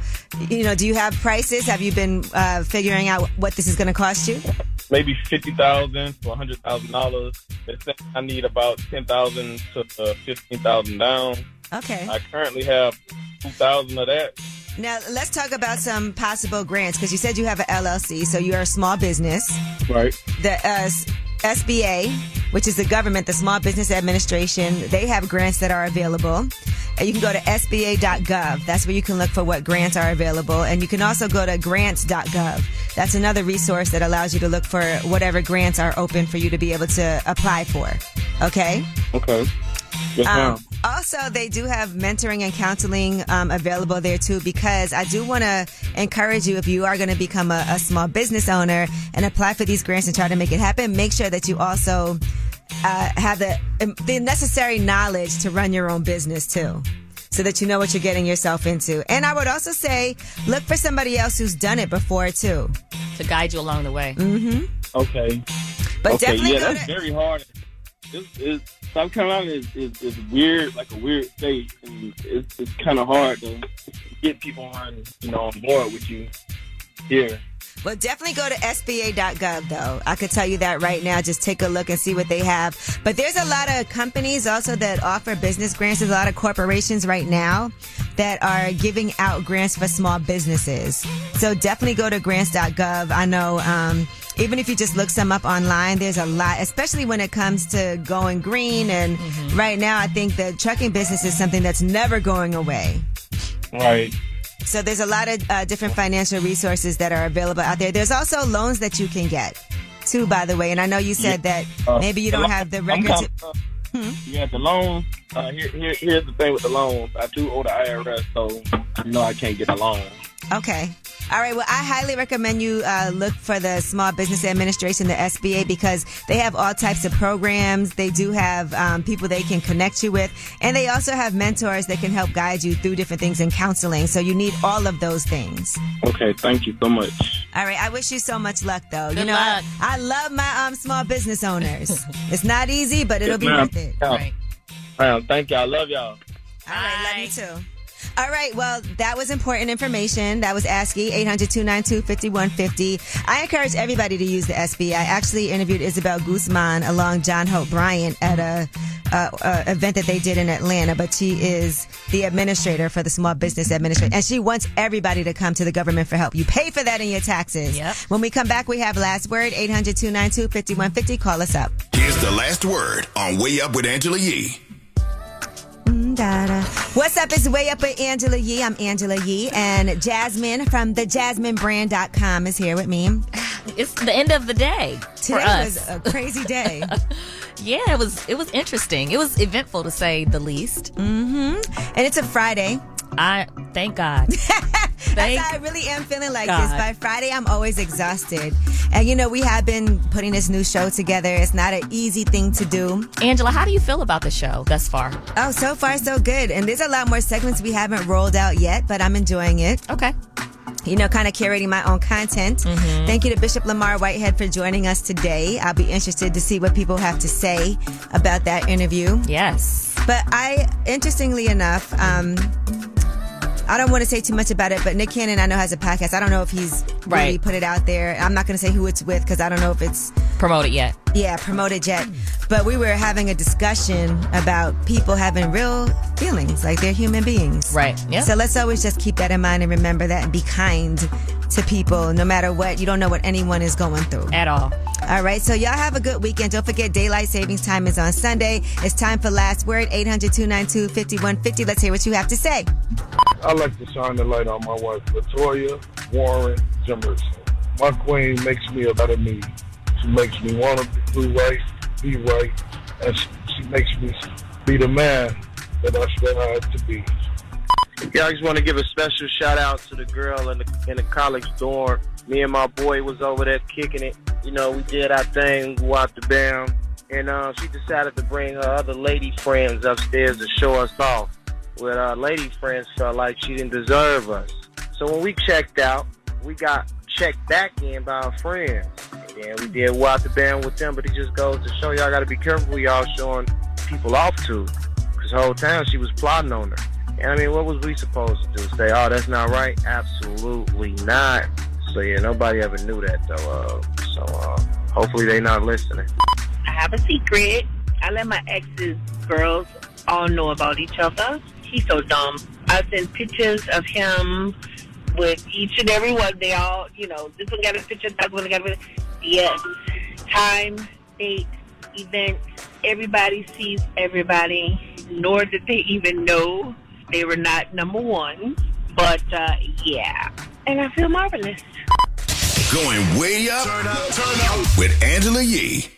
you know, do you have prices? Have you been uh, figuring out what this is going to cost you? maybe fifty thousand to hundred thousand dollars. I need about ten thousand to uh, fifteen thousand down. Okay. I currently have two thousand of that. Now, let's talk about some possible grants because you said you have an LLC, so you're a small business. Right. The uh, SBA, which is the government, the Small Business Administration, they have grants that are available. You can go to SBA.gov. That's where you can look for what grants are available. And you can also go to grants.gov. That's another resource that allows you to look for whatever grants are open for you to be able to apply for. Okay? Okay. Yes, ma'am. Um, also, they do have mentoring and counseling um, available there too, because I do want to encourage you if you are going to become a, a small business owner and apply for these grants and try to make it happen, make sure that you also uh, have the, the necessary knowledge to run your own business too. So that you know what you're getting yourself into. And I would also say, look for somebody else who's done it before too. To guide you along the way. Mm-hmm. Okay. But okay, definitely yeah, go that's to- very hard. It's, it's, South Carolina is, is, is weird, like a weird state, and it's, it's kind of hard to get people on, you know, on board with you here. Well, definitely go to SBA.gov, though. I could tell you that right now. Just take a look and see what they have. But there's a lot of companies also that offer business grants. There's a lot of corporations right now that are giving out grants for small businesses. So definitely go to grants.gov. I know, um, even if you just look some up online, there's a lot, especially when it comes to going green. And right now, I think the trucking business is something that's never going away. Right. So there's a lot of uh, different financial resources that are available out there. There's also loans that you can get too, by the way. And I know you said that Uh, maybe you don't the have the I'm record. com- To, uh, Yeah, the loans. Uh, here, here, here's the thing with the loans. I do owe the IRS, so I know I can't get a loan. okay. All right. Well, I highly recommend you uh, look for the Small Business Administration, the SBA, because they have all types of programs. They do have um, people they can connect you with, and they also have mentors that can help guide you through different things in counseling. So you need all of those things. Okay, thank you so much. All right. I wish you so much luck, though. you Good know, luck. I, I love my um, small business owners. it's not easy, but it'll be Yes, ma'am. worth it. Yeah. Ma'am, thank y'all. Love y'all. All right, love you too. All right, well, that was important information. That was Ask Yee, 800-292-5150. I encourage everybody to use the SB. I actually interviewed Isabel Guzman along John Hope Bryant at a, uh uh event that they did in Atlanta, but she is the administrator for the Small Business Administration, and she wants everybody to come to the government for help. You pay for that in your taxes. Yep. When we come back, we have last word, 800-292-5150. Call us up. Here's the last word on Way Up with Angela Yee. What's up? It's Way Up with Angela Yee. I'm Angela Yee, and Jasmine from thejasminebrand.com is here with me. It's the end of the day for Today was a crazy day. yeah, it was. It was interesting. It was eventful to say the least. Mm-hmm. And it's a Friday. I thank God. That's how I really am feeling like God. this. By Friday, I'm always exhausted. And you know, we have been putting this new show together. It's not an easy thing to do. Angela, how do you feel about the show thus far? Oh, so far so good. And there's a lot more segments we haven't rolled out yet, but I'm enjoying it. Okay. You know, kind of curating my own content. Mm-hmm. Thank you to Bishop Lamor Whitehead for joining us today. I'll be interested to see what people have to say about that interview. Yes. But I, interestingly enough, um, I don't want to say too much about it, but Nick Cannon I know has a podcast. I don't know if he's really Right. put it out there. I'm not going to say who it's with because I don't know if it's Promoted yet? yeah promoted yet. But we were having a discussion about people having real feelings, like they're human beings. Right. Yeah. So let's always just keep that in mind and remember that and be kind to people no matter what. You don't know what anyone is going through. At all. All right. So y'all have a good weekend. Don't forget daylight savings time is on Sunday. It's time for last word 800 292 5150. Let's hear what you have to say. I like to shine the light on my wife, Latoya Warren Jimerson. My queen makes me a better me. She makes me want to do right, be right, and she, she makes me be the man that I strive to be. Yeah, I just want to give a special shout out to the girl in the in the college dorm. Me and my boy was over there kicking it. You know, we did our thing, go out the and uh, she decided to bring her other lady friends upstairs to show us off. With our lady friends felt like she didn't deserve us. So when we checked out, we got checked back in by our friends. And we did out the band with them, but it just goes to show y'all got to be careful who y'all showing people off to. Because the whole time she was plotting on her. And I mean, what was we supposed to do? Say, oh, that's not right? Absolutely not. So yeah, nobody ever knew that though. Uh, so uh, hopefully they not listening. I have a secret. I let my ex's girls all know about each other. He's so dumb. I send pictures of him with each and every one. They all, you know, this one got a picture, that one got a picture. Yes. Time, date, event. Everybody sees everybody, nor did they even know they were not number one. But, uh, yeah. And I feel marvelous. Going way up, with Angela Yee.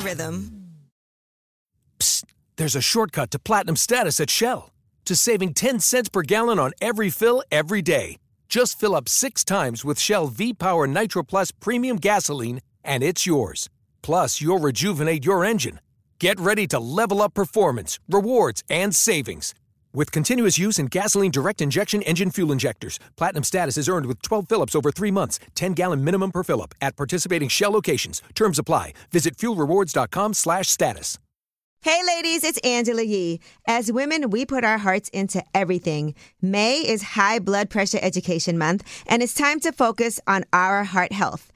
rhythm. There's a shortcut to platinum status at Shell to saving 10 cents per gallon on every fill every day. Just fill up six times with Shell V Power Nitro Plus Premium Gasoline, and it's yours. Plus, you'll rejuvenate your engine. Get ready to level up performance, rewards, and savings. With continuous use in gasoline direct injection engine fuel injectors, platinum status is earned with 12 fill-ups over three months, 10 gallon minimum per fill-up at participating Shell locations. Terms apply. Visit fuelrewards.com/status. Hey ladies, it's Angela Yee. As women, we put our hearts into everything. May is High Blood Pressure Education Month, and it's time to focus on our heart health.